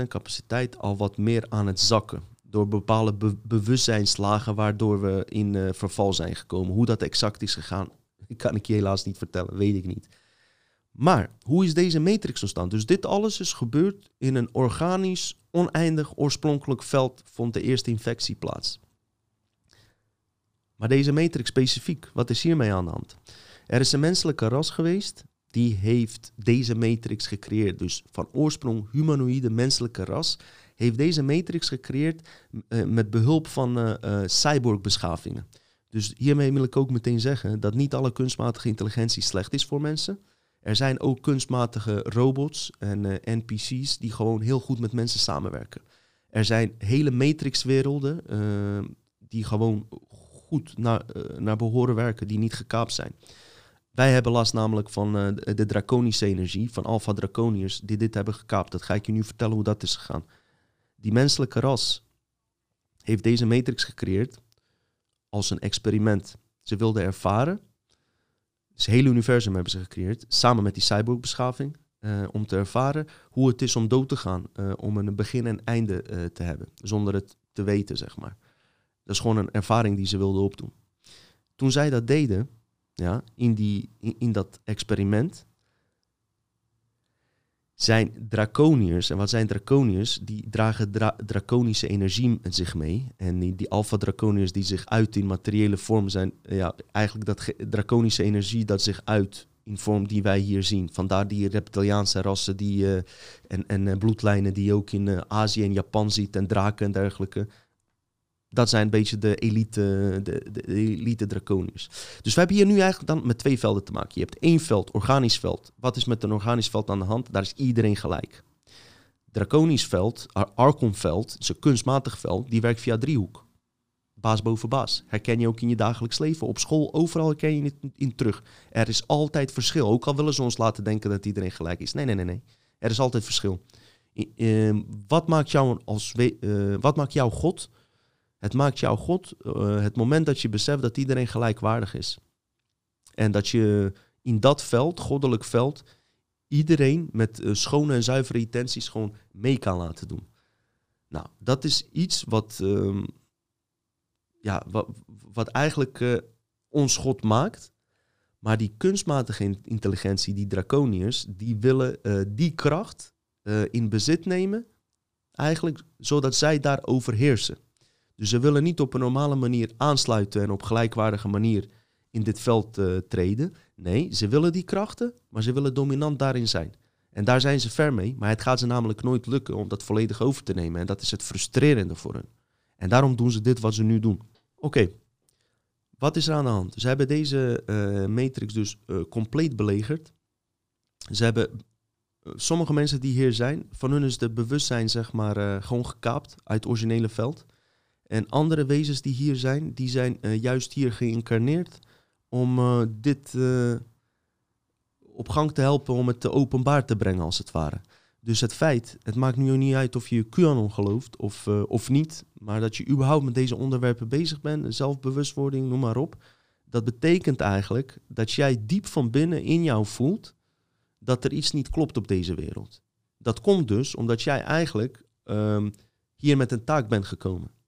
100% capaciteit al wat meer aan het zakken. Door bepaalde be bewustzijnslagen waardoor we in verval zijn gekomen. Hoe dat exact is gegaan, kan ik je helaas niet vertellen, weet ik niet. Maar hoe is deze matrix ontstaan? Dus dit alles is gebeurd in een organisch, oneindig, oorspronkelijk veld vond de eerste infectie plaats. Maar deze matrix specifiek, wat is hiermee aan de hand? Er is een menselijke ras geweest die heeft deze matrix gecreëerd. Dus van oorsprong humanoïde menselijke ras heeft deze matrix gecreëerd uh, met behulp van uh, uh, cyborgbeschavingen. Dus hiermee wil ik ook meteen zeggen dat niet alle kunstmatige intelligentie slecht is voor mensen. Er zijn ook kunstmatige robots en eh, NPC's die gewoon heel goed met mensen samenwerken. Er zijn hele matrixwerelden uh, die gewoon goed naar, uh, naar behoren werken, die niet gekaapt zijn. Wij hebben last namelijk van de, de draconische energie, van Alpha Draconiërs, die dit hebben gekaapt. Dat ga ik je nu vertellen hoe dat is gegaan. Die menselijke ras heeft deze matrix gecreëerd als een experiment. Ze wilden ervaren het hele universum hebben ze gecreëerd, samen met die cyborgbeschaving, uh, om te ervaren hoe het is om dood te gaan, uh, om een begin en einde uh, te hebben, zonder het te weten, zeg maar. Dat is gewoon een ervaring die ze wilden opdoen. Toen zij dat deden, ja, in, die, in dat experiment, zijn draconiërs. En wat zijn draconiërs? Die dragen dra draconische energie met zich mee. En die, die alpha-draconiërs die zich uit in materiële vorm zijn... Ja, eigenlijk dat draconische energie dat zich uit in vorm die wij hier zien. Vandaar die reptiliaanse rassen die, uh, en, en uh, bloedlijnen die je ook in Azië en Japan ziet... en draken en dergelijke dat zijn een beetje de elite, de, de elite draconiërs. Dus we hebben hier nu eigenlijk dan met twee velden te maken. Je hebt één veld, organisch veld. Wat is met een organisch veld aan de hand? Daar is iedereen gelijk. Draconisch veld, Archon veld, is een kunstmatig veld, die werkt via driehoek. Baas boven baas. Herken je ook in je dagelijks leven. Op school, overal herken je het in terug. Er is altijd verschil. Ook al willen ze ons laten denken dat iedereen gelijk is. Nee, nee, nee, nee. Er is altijd verschil. Uh, wat, maakt jou als, uh, wat maakt jou God? Het maakt jou God uh, het moment dat je beseft dat iedereen gelijkwaardig is. En dat je in dat veld, goddelijk veld, iedereen met uh, schone en zuivere intenties gewoon mee kan laten doen. Nou, dat is iets wat, uh, ja, wat, eigenlijk uh, ons God maakt. Maar die kunstmatige intelligentie, die draconiërs, die willen die kracht in bezit nemen. Eigenlijk zodat zij daar overheersen. Dus ze willen niet op een normale manier aansluiten en op gelijkwaardige manier in dit veld uh, treden. Nee, ze willen die krachten, maar ze willen dominant daarin zijn. En daar zijn ze ver mee, maar het gaat ze namelijk nooit lukken om dat volledig over te nemen. En dat is het frustrerende voor hen. En daarom doen ze dit wat ze nu doen. Oké, wat is er aan de hand? Ze hebben deze uh, matrix dus uh, compleet belegerd. Ze hebben sommige mensen die hier zijn, van hun is het bewustzijn zeg maar gewoon gekaapt uit het originele veld. En andere wezens die hier zijn, die zijn uh, juist hier geïncarneerd om uh, dit uh, op gang te helpen om het te openbaar te brengen, als het ware. Dus het feit, het maakt nu niet uit of je QAnon gelooft of, of niet, maar dat je überhaupt met deze onderwerpen bezig bent, zelfbewustwording, noem maar op. Dat betekent eigenlijk dat jij diep van binnen in jou voelt dat er iets niet klopt op deze wereld. Dat komt dus omdat jij eigenlijk um, hier met een taak bent gekomen.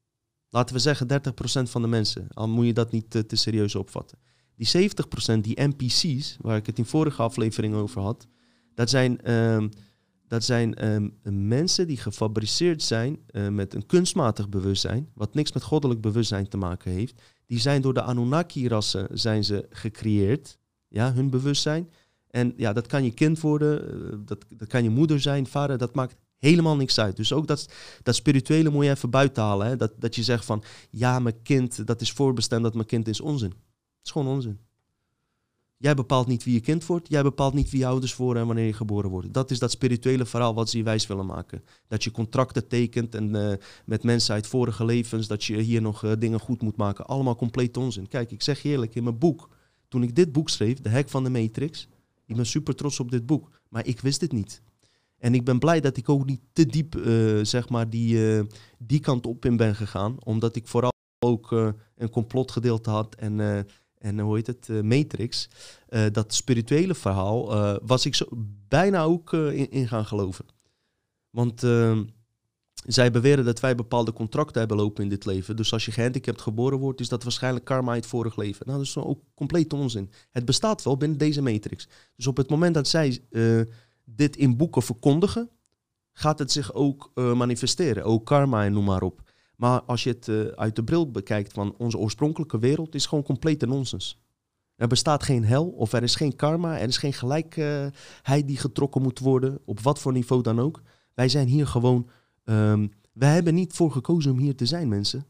Laten we zeggen 30% van de mensen, al moet je dat niet te, serieus opvatten. Die 70%, die NPC's, waar ik het in vorige aflevering over had, dat zijn, um, dat zijn um, mensen die gefabriceerd zijn uh, met een kunstmatig bewustzijn, wat niks met goddelijk bewustzijn te maken heeft. Die zijn door de Anunnaki-rassen zijn ze gecreëerd, ja, hun bewustzijn. En ja, dat kan je kind worden, uh, dat, dat kan je moeder zijn, vader, dat maakt helemaal niks uit. Dus ook dat, dat spirituele moet je even buiten halen. Hè? Dat, dat je zegt van, ja, mijn kind, dat is voorbestemd dat mijn kind is onzin. Het is gewoon onzin. Jij bepaalt niet wie je kind wordt. Jij bepaalt niet wie je ouders worden en wanneer je geboren wordt. Dat is dat spirituele verhaal wat ze je wijs willen maken. Dat je contracten tekent en uh, met mensen uit vorige levens, dat je hier nog uh, dingen goed moet maken. Allemaal compleet onzin. Kijk, ik zeg je eerlijk, in mijn boek, toen ik dit boek schreef, De Hek van de Matrix, ik ben super trots op dit boek. Maar ik wist dit niet. En ik ben blij dat ik ook niet te diep, uh, zeg maar, die, uh, die kant op in ben gegaan. Omdat ik vooral ook uh, een complotgedeelte had en, en hoe heet het, Matrix. dat spirituele verhaal was ik zo bijna ook in, gaan geloven. Want ehm, zij beweren dat wij bepaalde contracten hebben lopen in dit leven. Dus als je gehandicapt geboren wordt, is dat waarschijnlijk karma uit het vorige leven. Nou, dat is ook compleet onzin. Het bestaat wel binnen deze matrix. Dus op het moment dat zij dit in boeken verkondigen, gaat het zich ook uh, manifesteren. Ook karma en noem maar op. Maar als je het uh, uit de bril bekijkt van onze oorspronkelijke wereld, is gewoon complete nonsens. Er bestaat geen hel of er is geen karma, er is geen gelijkheid die getrokken moet worden, op wat voor niveau dan ook. Wij zijn hier gewoon, um, wij hebben niet voor gekozen om hier te zijn, mensen.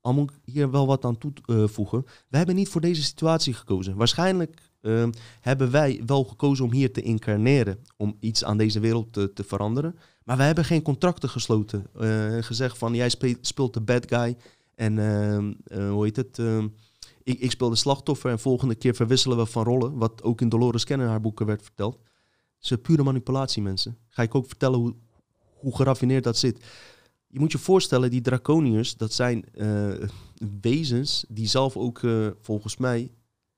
Al moet ik hier wel wat aan toevoegen. Uh, wij hebben niet voor deze situatie gekozen. Waarschijnlijk uh, hebben wij wel gekozen om hier te incarneren, om iets aan deze wereld te, te veranderen. Maar wij hebben geen contracten gesloten. Uh, gezegd van jij speelt, de bad guy en uh, hoe heet het? Ehm, ik, ik speel de slachtoffer en volgende keer verwisselen we van rollen, wat ook in Dolores Cannon haar boeken werd verteld. Het is pure manipulatie, mensen. Ga ik ook vertellen hoe, hoe geraffineerd dat zit. Je moet je voorstellen, die draconiërs, dat zijn uh, wezens die zelf ook volgens mij,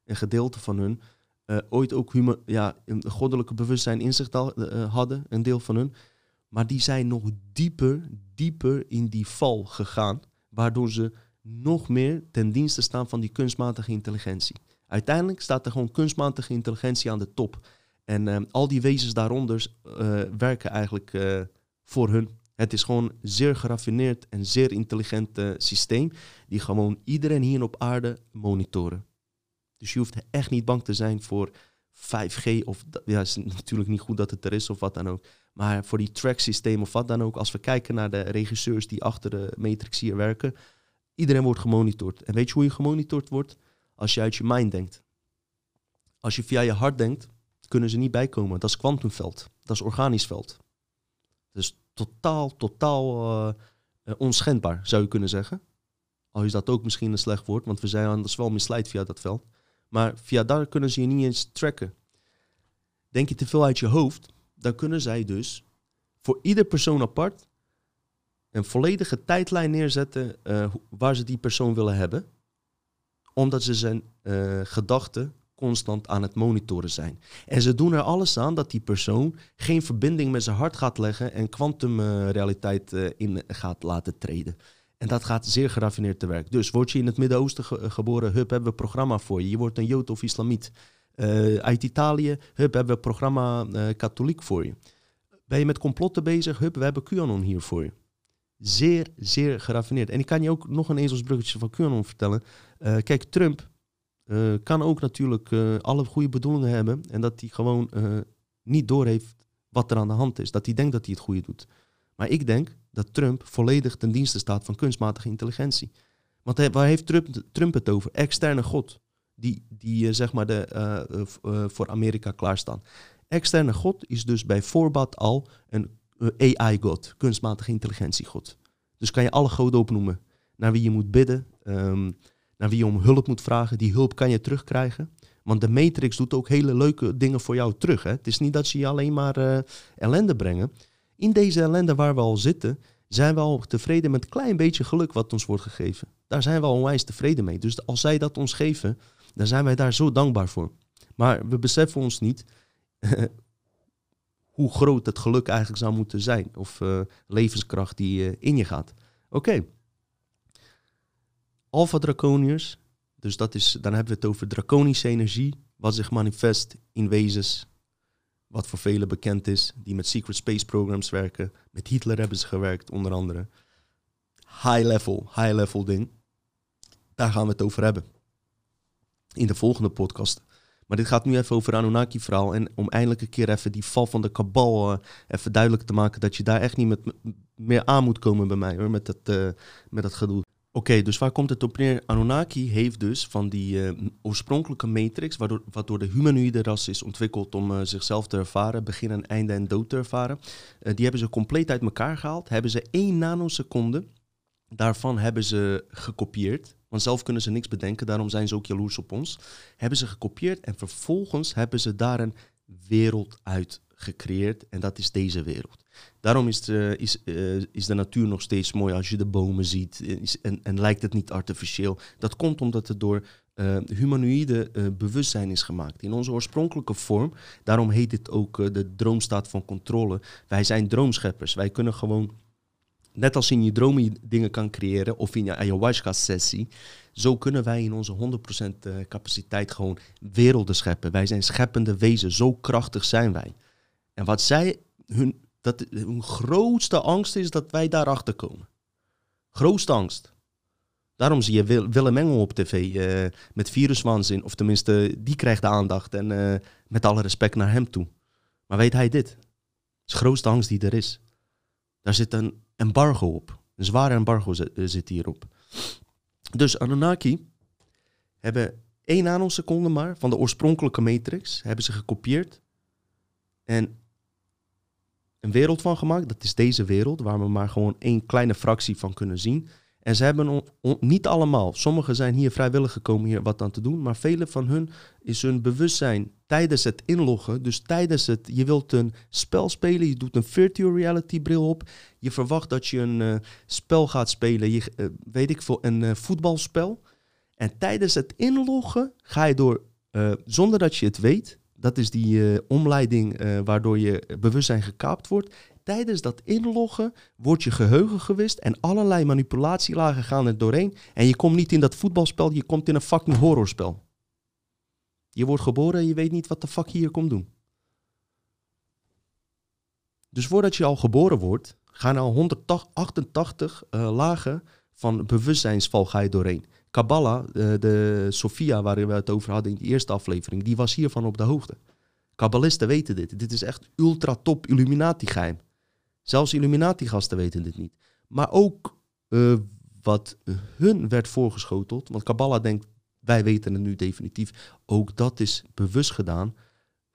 een gedeelte van hun, uh, ooit ook humor, ja, een goddelijke bewustzijn in zich uh, hadden, een deel van hun. Maar die zijn nog dieper, dieper in die val gegaan, waardoor ze nog meer ten dienste staan van die kunstmatige intelligentie. Uiteindelijk staat er gewoon kunstmatige intelligentie aan de top. En uh, al die wezens daaronder werken eigenlijk voor hun. Het is gewoon een zeer geraffineerd en zeer intelligent systeem die gewoon iedereen hier op aarde monitoren. Dus je hoeft echt niet bang te zijn voor 5G of ja, is natuurlijk niet goed dat het er is of wat dan ook. Maar voor die track systeem of wat dan ook, als we kijken naar de regisseurs die achter de Matrix hier werken, iedereen wordt gemonitord. En weet je hoe je gemonitord wordt? Als je uit je mind denkt. Als je via je hart denkt, kunnen ze niet bijkomen. Dat is kwantumveld. Dat is organisch veld. Dus totaal, totaal uh, onschendbaar, zou je kunnen zeggen. Al is dat ook misschien een slecht woord, want we zijn anders wel misleid via dat veld. Maar via daar kunnen ze je niet eens tracken. Denk je te veel uit je hoofd, dan kunnen zij dus voor ieder persoon apart een volledige tijdlijn neerzetten uh, waar ze die persoon willen hebben. Omdat ze zijn uh, gedachten constant aan het monitoren zijn. En ze doen er alles aan dat die persoon geen verbinding met zijn hart gaat leggen en kwantumrealiteit uh, in gaat laten treden. En dat gaat zeer geraffineerd te werk. Dus word je in het Midden-Oosten ge geboren, hup, hebben we een programma voor je. Je wordt een Jood of Islamiet. Uh, uit Italië, hup, hebben we een programma uh, katholiek voor je. Ben je met complotten bezig, hup, we hebben QAnon hier voor je. Zeer, zeer geraffineerd. En ik kan je ook nog een ezelsbruggetje van QAnon vertellen. Kijk, Trump kan ook natuurlijk alle goede bedoelingen hebben. En dat hij gewoon niet doorheeft wat er aan de hand is. Dat hij denkt dat hij het goede doet. Maar ik denk dat Trump volledig ten dienste staat van kunstmatige intelligentie. Want waar heeft Trump, het over? Externe God, die, die uh, zeg maar de, uh, uh, voor Amerika klaarstaan. Externe God is dus bij voorbaat al een AI-God, kunstmatige intelligentie-God. Dus kan je alle goden opnoemen naar wie je moet bidden, um, naar wie je om hulp moet vragen. Die hulp kan je terugkrijgen. Want de Matrix doet ook hele leuke dingen voor jou terug. Hè? Het is niet dat ze je alleen maar ellende brengen. In deze ellende waar we al zitten, zijn we al tevreden met een klein beetje geluk wat ons wordt gegeven. Daar zijn we al onwijs tevreden mee. Dus als zij dat ons geven, dan zijn wij daar zo dankbaar voor. Maar we beseffen ons niet hoe groot het geluk eigenlijk zou moeten zijn. Of uh, levenskracht die uh, in je gaat. Oké. Okay. Alpha Draconiërs. Dus dat is, dan hebben we het over draconische energie. Wat zich manifest in wezens. Wat voor velen bekend is. Die met secret space programs werken. Met Hitler hebben ze gewerkt, onder andere. High level, high level ding. Daar gaan we het over hebben. In de volgende podcast. Maar dit gaat nu even over Anunnaki-verhaal. En om eindelijk een keer even die val van de kabal uh, even duidelijk te maken... dat je daar echt niet met, meer aan moet komen bij mij, hoor, met dat, uh, met dat gedoe. Oké, dus waar komt het op neer? Anunnaki heeft dus van die uh, oorspronkelijke matrix... Waardoor, wat door de humanoïde ras is ontwikkeld om zichzelf te ervaren... begin en einde en dood te ervaren. die hebben ze compleet uit elkaar gehaald. Hebben ze één nanoseconde... Daarvan hebben ze gekopieerd want zelf kunnen ze niks bedenken, daarom zijn ze ook jaloers op ons. Hebben ze gekopieerd en vervolgens hebben ze daar een wereld uit gecreëerd. En dat is deze wereld. Daarom is de, is, uh, is de natuur nog steeds mooi als je de bomen ziet. Is, en, en lijkt het niet artificieel. Dat komt omdat het door uh, humanoïde bewustzijn is gemaakt. In onze oorspronkelijke vorm. Daarom heet dit ook de droomstaat van controle. Wij zijn droomscheppers. Wij kunnen gewoon net als in je dromen dingen kan creëren of in je ayahuasca-sessie, zo kunnen wij in onze 100% eh, capaciteit gewoon werelden scheppen. Wij zijn scheppende wezen, zo krachtig zijn wij. En wat zij, hun, dat, hun grootste angst is dat wij daarachter komen. Grootste angst. Daarom zie je Willem Engel op tv uh, met viruswaanzin, of tenminste, die krijgt de aandacht en uh, met alle respect naar hem toe. Maar weet hij dit? Het is de grootste angst die er is. Daar zit een embargo op. Een zware embargo uh, zit hierop. Dus Anunnaki hebben één nanoseconde maar van de oorspronkelijke matrix hebben ze gekopieerd en een wereld van gemaakt. Dat is deze wereld, waar we maar gewoon één kleine fractie van kunnen zien. En ze hebben niet allemaal, sommigen zijn hier vrijwillig gekomen hier wat aan te doen, maar vele van hun is hun bewustzijn tijdens het inloggen, dus tijdens het, je wilt een spel spelen, je doet een virtual reality bril op, je verwacht dat je een uh, spel gaat spelen, je, uh, weet ik veel, een uh, voetbalspel. En tijdens het inloggen ga je door, zonder dat je het weet, dat is die omleiding waardoor je bewustzijn gekaapt wordt, tijdens dat inloggen wordt je geheugen gewist en allerlei manipulatielagen gaan er doorheen. En je komt niet in dat voetbalspel, je komt in een fucking horrorspel. Je wordt geboren en je weet niet wat de fuck je hier komt doen. Dus voordat je al geboren wordt, gaan al 188 uh, lagen van bewustzijnsval ga je doorheen. Kabbalah, uh, de Sophia waar we het over hadden in de eerste aflevering, die was hiervan op de hoogte. Kabbalisten weten dit. Dit is echt ultra top Illuminati geheim. Zelfs Illuminati-gasten weten dit niet. Maar ook uh, wat hun werd voorgeschoteld, want Kabbalah denkt, wij weten het nu definitief, ook dat is bewust gedaan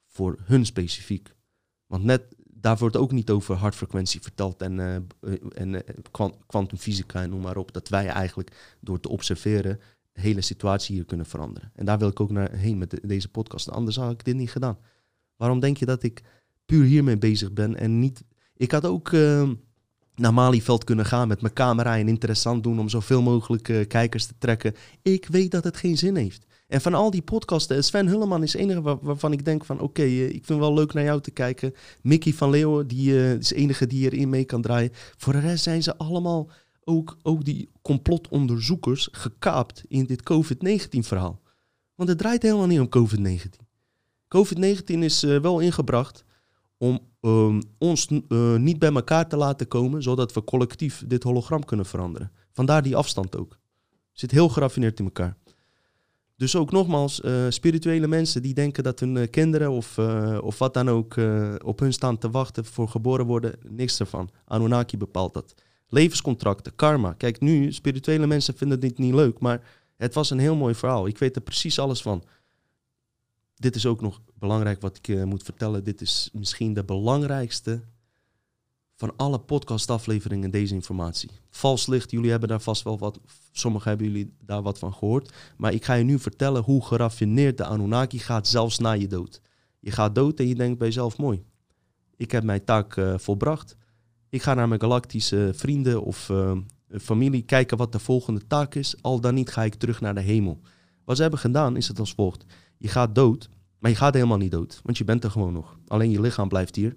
voor hun specifiek. Want net, daar wordt ook niet over hartfrequentie verteld en, uh, en kwantumfysica en noem maar op, dat wij eigenlijk door te observeren de hele situatie hier kunnen veranderen. En daar wil ik ook naar heen met deze podcast. Anders had ik dit niet gedaan. Waarom denk je dat ik puur hiermee bezig ben en niet ik had ook uh, naar Malieveld kunnen gaan met mijn camera en interessant doen om zoveel mogelijk kijkers te trekken. Ik weet dat het geen zin heeft. En van al die podcasten, Sven Hulleman is de enige waarvan ik denk van oké, uh, ik vind wel leuk naar jou te kijken. Mickey van Leeuwen, die uh, is de enige die erin mee kan draaien. Voor de rest zijn ze allemaal, ook, ook die complotonderzoekers, gekaapt in dit COVID-19 verhaal. Want het draait helemaal niet om COVID-19. COVID-19 is wel ingebracht om um, ons niet bij elkaar te laten komen, zodat we collectief dit hologram kunnen veranderen. Vandaar die afstand ook. Zit heel geraffineerd in elkaar. Dus ook nogmaals, uh, spirituele mensen die denken dat hun uh, kinderen of, of wat dan ook op hun staan te wachten voor geboren worden, niks ervan. Anunnaki bepaalt dat. Levenscontracten, karma. Kijk, nu, spirituele mensen vinden dit niet leuk, maar het was een heel mooi verhaal. Ik weet er precies alles van dit is ook nog belangrijk wat ik moet vertellen. Dit is misschien de belangrijkste van alle podcastafleveringen deze informatie. Vals licht, jullie hebben daar vast wel wat, sommigen hebben jullie daar wat van gehoord. Maar ik ga je nu vertellen hoe geraffineerd de Anunnaki gaat zelfs na je dood. Je gaat dood en je denkt bij jezelf, mooi, ik heb mijn taak uh, volbracht. Ik ga naar mijn galactische vrienden of uh, familie kijken wat de volgende taak is. Al dan niet ga ik terug naar de hemel. Wat ze hebben gedaan is het als volgt. Je gaat dood, maar je gaat helemaal niet dood, want je bent er gewoon nog. Alleen je lichaam blijft hier.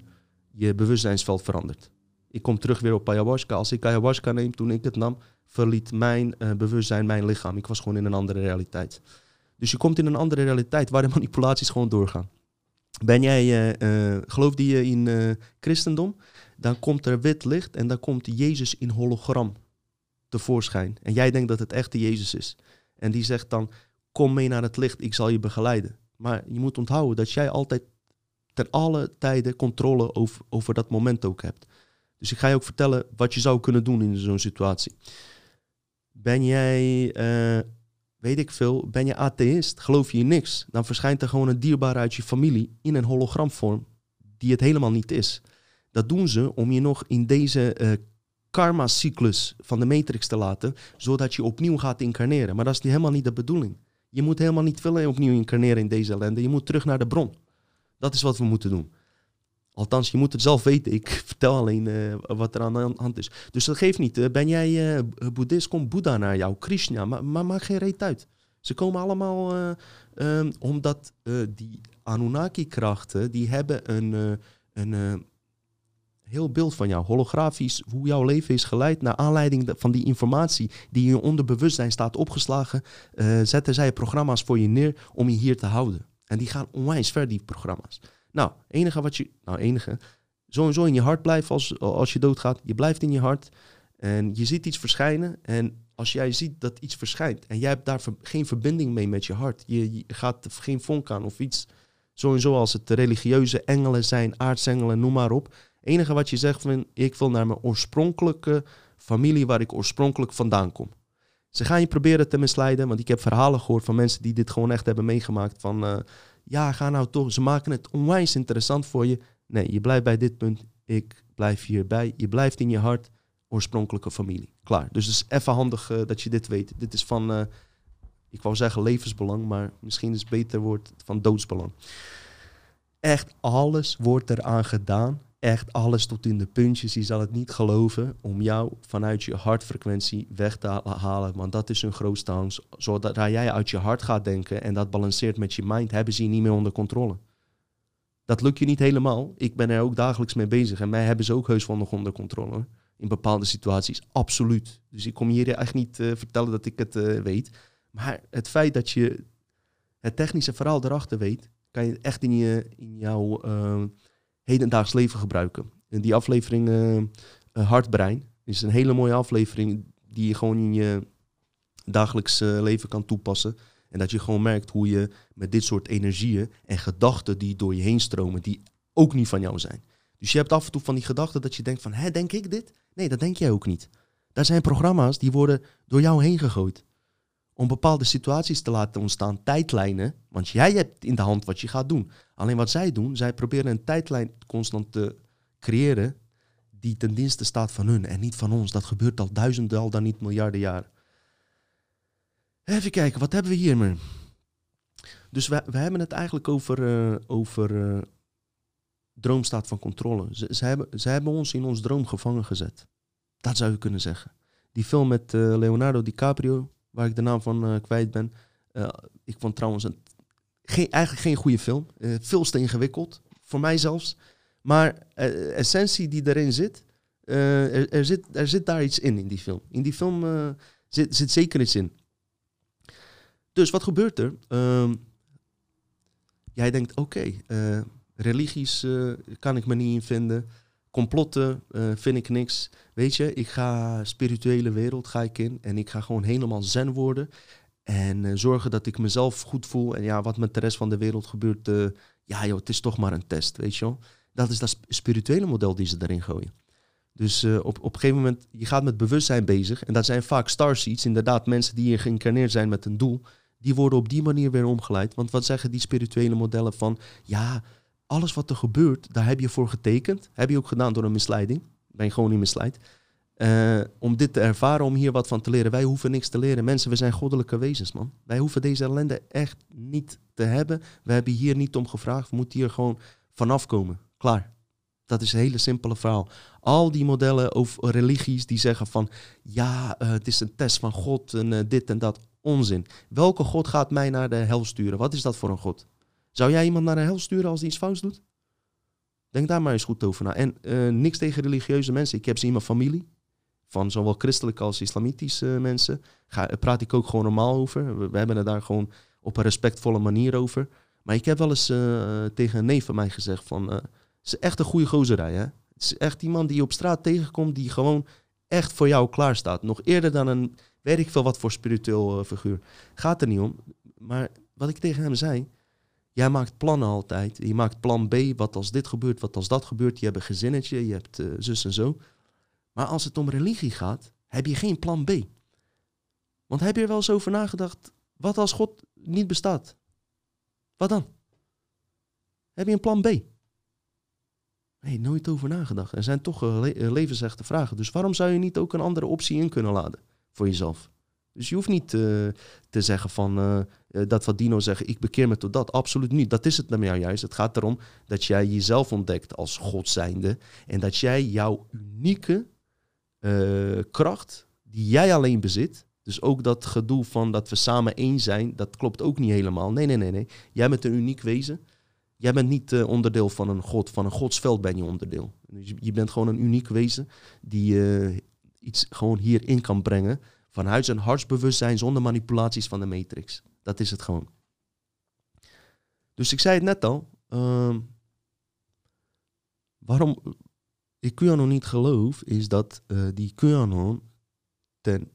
Je bewustzijnsveld verandert. Ik kom terug weer op ayahuasca. Als ik ayahuasca neem, toen ik het nam, verliet mijn uh, bewustzijn mijn lichaam. Ik was gewoon in een andere realiteit. Dus je komt in een andere realiteit waar de manipulaties gewoon doorgaan. Ben jij, uh, uh, je in christendom? Dan komt er wit licht en dan komt Jezus in hologram tevoorschijn. En jij denkt dat het echte Jezus is. En die zegt dan, kom mee naar het licht, ik zal je begeleiden. Maar je moet onthouden dat jij altijd ten alle tijden controle over, over dat moment ook hebt. Dus ik ga je ook vertellen wat je zou kunnen doen in zo'n situatie. Ben jij, uh, weet ik veel, ben je atheïst, geloof je in niks, dan verschijnt er gewoon een dierbare uit je familie in een hologramvorm die het helemaal niet is. Dat doen ze om je nog in deze uh, karma-cyclus van de matrix te laten, zodat je opnieuw gaat incarneren. Maar dat is helemaal niet de bedoeling. Je moet helemaal niet veel opnieuw incarneren in deze ellende. Je moet terug naar de bron. Dat is wat we moeten doen. Althans, je moet het zelf weten. Ik vertel alleen uh, wat er aan de hand is. Dus dat geeft niet. Uh, ben jij uh, boeddhist, komt Boeddha naar jou, Krishna, maar, maar maak geen reet uit. Ze komen allemaal um, omdat die Anunnaki-krachten, die hebben een, een heel beeld van jou, holografisch, hoe jouw leven is geleid naar aanleiding van die informatie die in je onderbewustzijn staat opgeslagen, zetten zij programma's voor je neer om je hier te houden. En die gaan onwijs ver, die programma's. Nou, enige wat je, nou enige, sowieso in je hart blijft als, als je doodgaat. Je blijft in je hart en je ziet iets verschijnen. En als jij ziet dat iets verschijnt en jij hebt daar geen verbinding mee met je hart, je, gaat geen vonk aan of iets, sowieso als het religieuze engelen zijn, aartsengelen, noem maar op. enige wat je zegt van, ik wil naar mijn oorspronkelijke familie waar ik oorspronkelijk vandaan kom. Ze gaan je proberen te misleiden, want ik heb verhalen gehoord van mensen die dit gewoon echt hebben meegemaakt. Van uh, ja, ga nou toch. Ze maken het onwijs interessant voor je. Nee, je blijft bij dit punt. Ik blijf hierbij. Je blijft in je hart. Oorspronkelijke familie. Klaar. Dus het is even handig uh, dat je dit weet. Dit is van, uh, ik wou zeggen levensbelang, maar misschien is het beter woord van doodsbelang. Echt alles wordt eraan gedaan echt alles tot in de puntjes. Je zal het niet geloven om jou vanuit je hartfrequentie weg te halen. Want dat is hun grootste angst. Zodra jij uit je hart gaat denken en dat balanceert met je mind, hebben ze je niet meer onder controle. Dat lukt je niet helemaal. Ik ben er ook dagelijks mee bezig. En mij hebben ze ook heus wel nog onder controle. In bepaalde situaties, absoluut. Dus ik kom hier echt niet uh, vertellen dat ik het uh, weet. Maar het feit dat je het technische verhaal erachter weet, kan je echt in, je, in jouw... Uh, hedendaags leven gebruiken. En die aflevering uh, Hartbrein is een hele mooie aflevering die je gewoon in je dagelijks uh, leven kan toepassen. En dat je gewoon merkt hoe je met dit soort energieën en gedachten die door je heen stromen, die ook niet van jou zijn. Dus je hebt af en toe van die gedachten dat je denkt van, hé, denk ik dit? Nee, dat denk jij ook niet. Daar zijn programma's die worden door jou heen gegooid om bepaalde situaties te laten ontstaan, tijdlijnen. Want jij hebt in de hand wat je gaat doen. Alleen wat zij doen, zij proberen een tijdlijn constant te creëren die ten dienste staat van hun en niet van ons. Dat gebeurt al duizenden, al dan niet miljarden jaren. Even kijken, wat hebben we hier meer? Dus we, hebben het eigenlijk over, uh, over uh, droomstaat van controle. Ze, hebben, ze hebben ons in ons droom gevangen gezet. Dat zou je kunnen zeggen. Die film met uh, Leonardo DiCaprio, waar ik de naam van uh, kwijt ben. Uh, ik vond trouwens een, geen, eigenlijk geen goede film. Uh, veel te ingewikkeld, voor mij zelfs. Maar essentie die erin zit er, er, zit, er zit daar iets in, in die film. In die film zit, zit zeker iets in. Dus wat gebeurt er? Ehm, jij denkt, oké, religies kan ik me niet in vinden complotten uh, vind ik niks. Weet je, ik ga spirituele wereld ga ik in en ik ga gewoon helemaal zen worden. En uh, zorgen dat ik mezelf goed voel. En ja, wat met de rest van de wereld gebeurt, uh, ja joh, het is toch maar een test, weet je wel. Dat is dat spirituele model die ze erin gooien. Dus op, op een gegeven moment, je gaat met bewustzijn bezig. En dat zijn vaak starseeds, inderdaad mensen die hier geïncarneerd zijn met een doel. Die worden op die manier weer omgeleid. Want wat zeggen die spirituele modellen van, ja, alles wat er gebeurt, daar heb je voor getekend. Heb je ook gedaan door een misleiding. ben gewoon niet misleid. Uh, om dit te ervaren, om hier wat van te leren. Wij hoeven niks te leren. Mensen, we zijn goddelijke wezens, man. Wij hoeven deze ellende echt niet te hebben. We hebben hier niet om gevraagd. We moeten hier gewoon vanaf komen. Klaar. Dat is een hele simpele verhaal. Al die modellen over religies die zeggen van... ja, uh, het is een test van God en uh, dit en dat. Onzin. Welke God gaat mij naar de hel sturen? Wat is dat voor een God? Zou jij iemand naar de hel sturen als hij iets fout doet? Denk daar maar eens goed over na. En uh, niks tegen religieuze mensen. Ik heb ze in mijn familie. Van zowel christelijke als islamitische mensen. Ga, praat ik ook gewoon normaal over. We, hebben het daar gewoon op een respectvolle manier over. Maar ik heb wel eens tegen een neef van mij gezegd van... Het is echt een goede gozerij, hè? Het is echt iemand die je op straat tegenkomt... die gewoon echt voor jou klaar staat. Nog eerder dan een, weet ik veel wat voor spiritueel figuur. Gaat er niet om. Maar wat ik tegen hem zei... Jij maakt plannen altijd. Je maakt plan B, wat als dit gebeurt, wat als dat gebeurt. Je hebt een gezinnetje, je hebt uh, zus en zo. Maar als het om religie gaat, heb je geen plan B. Want heb je er wel eens over nagedacht, wat als God niet bestaat? Wat dan? Heb je een plan B? Nee, nooit over nagedacht. Er zijn toch uh, le levensechte vragen. Dus waarom zou je niet ook een andere optie in kunnen laden voor jezelf? Dus je hoeft niet uh, te zeggen van uh, dat wat Dino zegt, ik bekeer me tot dat. Absoluut niet. Dat is het naar jou juist. Het gaat erom dat jij jezelf ontdekt als God zijnde. En dat jij jouw unieke kracht, die jij alleen bezit. Dus ook dat gedoe van dat we samen één zijn, dat klopt ook niet helemaal. Nee, nee, nee, nee. Jij bent een uniek wezen. Jij bent niet onderdeel van een god, van een godsveld ben je onderdeel. Dus je bent gewoon een uniek wezen die uh, iets gewoon hierin kan brengen vanuit zijn hartsbewustzijn zonder manipulaties van de matrix. Dat is het gewoon. Dus ik zei het net al. Uh, waarom ik QAnon niet geloof, is dat uh, die QAnon ten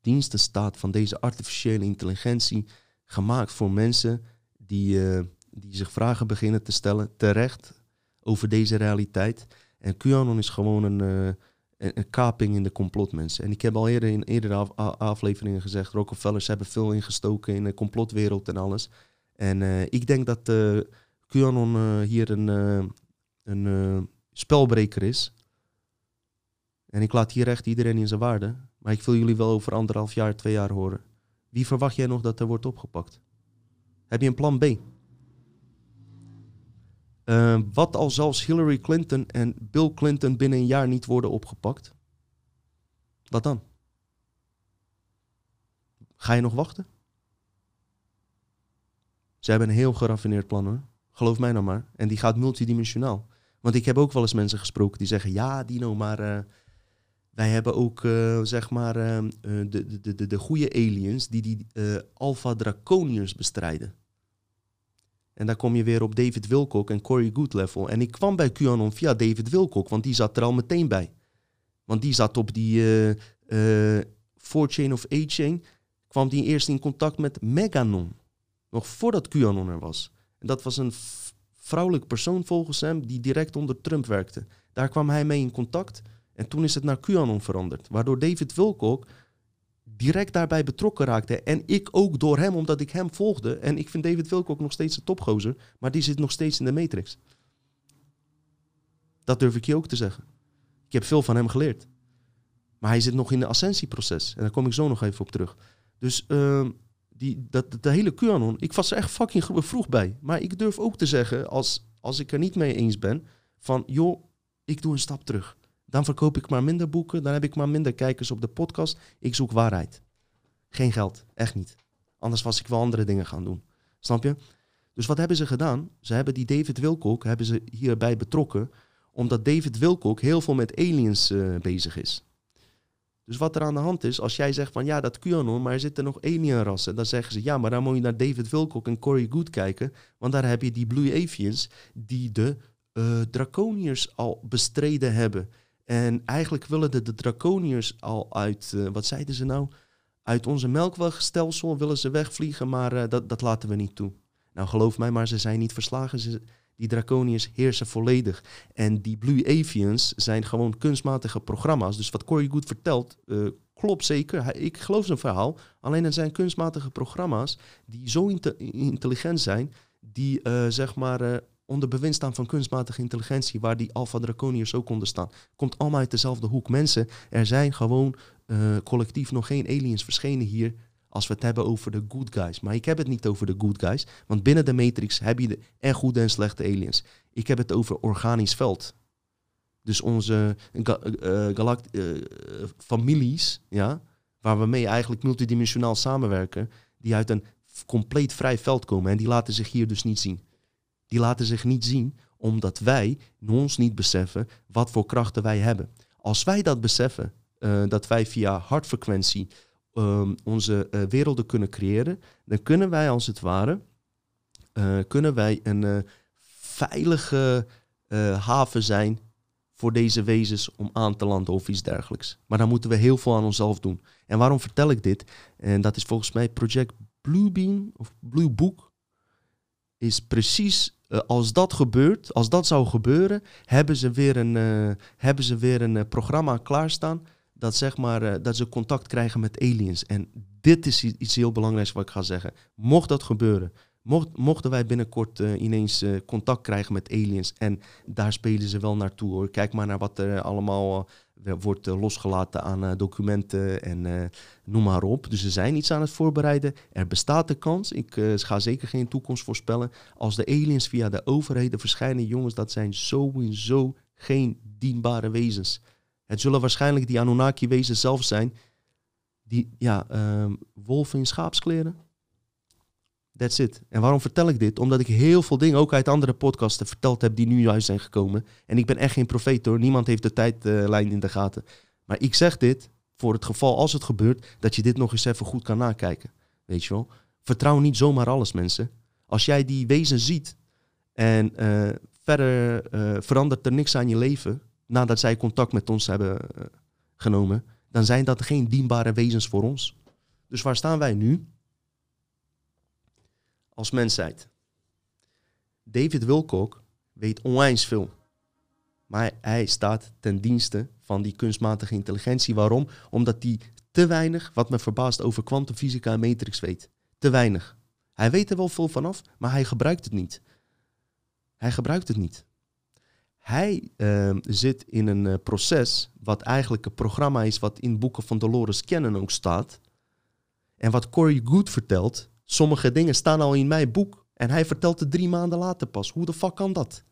dienste staat van deze artificiële intelligentie, gemaakt voor mensen die, uh, die zich vragen beginnen te stellen, terecht, over deze realiteit. En QAnon is gewoon een, uh, een, kaping in de complotmensen. En ik heb al eerder in eerdere af, afleveringen gezegd, Rockefellers hebben veel ingestoken in de complotwereld en alles. En uh, ik denk dat uh, QAnon uh, hier een, een spelbreker is. En ik laat hier echt iedereen in zijn waarde. Maar ik wil jullie wel over anderhalf jaar, twee jaar horen. Wie verwacht jij nog dat er wordt opgepakt? Heb je een plan B? Uh, wat als zelfs Hillary Clinton en Bill Clinton binnen een jaar niet worden opgepakt? Wat dan? Ga je nog wachten? Ze hebben een heel geraffineerd plan hoor. Geloof mij nou maar. En die gaat multidimensionaal. Want ik heb ook wel eens mensen gesproken die zeggen: Ja, Dino, maar uh, wij hebben ook uh, zeg maar de, de, de, de goede aliens die die Alpha Draconiërs bestrijden. En dan kom je weer op David Wilcock en Corey Goodlevel. En ik kwam bij QAnon via David Wilcock, want die zat er al meteen bij. Want die zat op die uh, uh, 4chain of 8chain, kwam die eerst in contact met Meganon. Nog voordat QAnon er was. En dat was een vrouwelijk persoon volgens hem die direct onder Trump werkte. Daar kwam hij mee in contact en toen is het naar QAnon veranderd. Waardoor David Wilcock direct daarbij betrokken raakte. En ik ook door hem, omdat ik hem volgde. En ik vind David Wilcock nog steeds een topgozer, maar die zit nog steeds in de Matrix. Dat durf ik je ook te zeggen. Ik heb veel van hem geleerd. Maar hij zit nog in de ascensieproces. En daar kom ik zo nog even op terug. Dus uh, die, dat, de hele QAnon, ik was er echt fucking vroeg bij. Maar ik durf ook te zeggen, als, als ik er niet mee eens ben, van joh, ik doe een stap terug. Dan verkoop ik maar minder boeken, dan heb ik maar minder kijkers op de podcast. Ik zoek waarheid. Geen geld, echt niet. Anders was ik wel andere dingen gaan doen. Snap je? Dus wat hebben ze gedaan? Ze hebben die David Wilcock hebben ze hierbij betrokken, omdat David Wilcock heel veel met aliens uh, bezig is. Dus wat er aan de hand is, als jij zegt van ja, dat QAnon, maar er zitten nog alienrassen, dan zeggen ze ja, maar dan moet je naar David Wilcock en Corey Good kijken, want daar heb je die Blue Avians die de uh, Draconiërs al bestreden hebben. En eigenlijk willen de, de draconiërs al uit, uh, wat zeiden ze nou? Uit onze melkwegstelsel willen ze wegvliegen, maar uh, dat, dat laten we niet toe. Nou, geloof mij, maar ze zijn niet verslagen. Ze, die draconiërs heersen volledig. En die Blue Avians zijn gewoon kunstmatige programma's. Dus wat Corey Good vertelt, uh, klopt zeker. Ik geloof zijn verhaal. Alleen het zijn kunstmatige programma's die zo intelligent zijn, die zeg maar onder bewind staan van kunstmatige intelligentie, waar die Alpha Draconiërs ook onder staan. Komt allemaal uit dezelfde hoek. Mensen, er zijn gewoon uh, collectief nog geen aliens verschenen hier als we het hebben over de good guys. Maar ik heb het niet over de good guys, want binnen de Matrix heb je de en goede en slechte aliens. Ik heb het over organisch veld. Dus onze uh, families, ja, waar we mee eigenlijk multidimensionaal samenwerken, die uit een compleet vrij veld komen en die laten zich hier dus niet zien. Die laten zich niet zien omdat wij ons niet beseffen wat voor krachten wij hebben. Als wij dat beseffen, uh, dat wij via hartfrequentie um, onze uh, werelden kunnen creëren, dan kunnen wij als het ware uh, kunnen wij een veilige haven zijn voor deze wezens om aan te landen of iets dergelijks. Maar dan moeten we heel veel aan onszelf doen. En waarom vertel ik dit? En dat is volgens mij Project Bluebeam of Blue Book. Is precies als dat gebeurt, als dat zou gebeuren, hebben ze weer een, uh, hebben ze weer een uh, programma klaarstaan. Dat, zeg maar, dat ze contact krijgen met aliens. En dit is iets heel belangrijks wat ik ga zeggen. Mocht dat gebeuren, mocht, mochten wij binnenkort ineens contact krijgen met aliens. En daar spelen ze wel naartoe hoor. Kijk maar naar wat er allemaal wordt eh, losgelaten aan eh, documenten en eh, noem maar op. Dus ze zijn iets aan het voorbereiden. Er bestaat de kans, ik ga zeker geen toekomst voorspellen, als de aliens via de overheden verschijnen, jongens, dat zijn sowieso geen dienbare wezens. Het zullen waarschijnlijk die Anunnaki-wezens zelf zijn, die, ja, uh, wolven in schaapskleren. That's it. En waarom vertel ik dit? Omdat ik heel veel dingen ook uit andere podcasten verteld heb die nu juist zijn gekomen. En ik ben echt geen profeet hoor. Niemand heeft de tijdlijn in de gaten. Maar ik zeg dit voor het geval als het gebeurt, dat je dit nog eens even goed kan nakijken. Weet je wel? Vertrouw niet zomaar alles, mensen. Als jij die wezen ziet en uh, verder uh, verandert er niks aan je leven nadat zij contact met ons hebben genomen, dan zijn dat geen dienbare wezens voor ons. Dus waar staan wij nu? Als mensheid. David Wilcock weet onwijs veel. Maar hij staat ten dienste van die kunstmatige intelligentie. Waarom? Omdat hij te weinig, wat me verbaast, over kwantumfysica en matrix weet. Te weinig. Hij weet er wel veel vanaf, maar hij gebruikt het niet. Hij gebruikt het niet. Hij uh, zit in een uh, proces wat eigenlijk een programma is wat in boeken van Dolores Cannon ook staat. En wat Corey Good vertelt, Sommige dingen staan al in mijn boek en hij vertelt het drie maanden later pas. Hoe de fuck kan dat?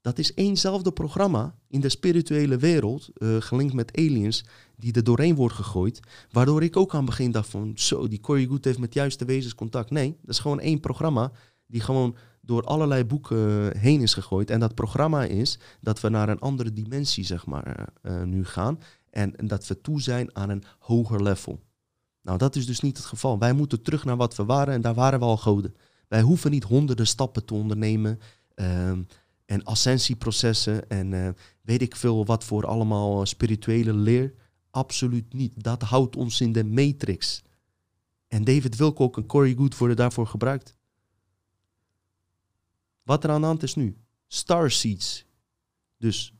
Dat is éénzelfde programma in de spirituele wereld, uh, gelinkt met aliens, die er doorheen wordt gegooid. Waardoor ik ook aan het begin dacht van, zo, die Corey Good heeft met juiste wezens contact. Nee, dat is gewoon één programma die gewoon door allerlei boeken eh, heen is gegooid. En dat programma is dat we naar een andere dimensie, zeg maar, uh, nu gaan. En dat we toe zijn aan een hoger level. Nou, dat is dus niet het geval. Wij moeten terug naar wat we waren en daar waren we al goden. Wij hoeven niet honderden stappen te ondernemen um, en ascensieprocessen en uh, weet ik veel wat voor allemaal spirituele leer. Absoluut niet. Dat houdt ons in de matrix. En David Wilcock en Corey Good worden daarvoor gebruikt. Wat er aan de hand is nu? Starseeds. Dus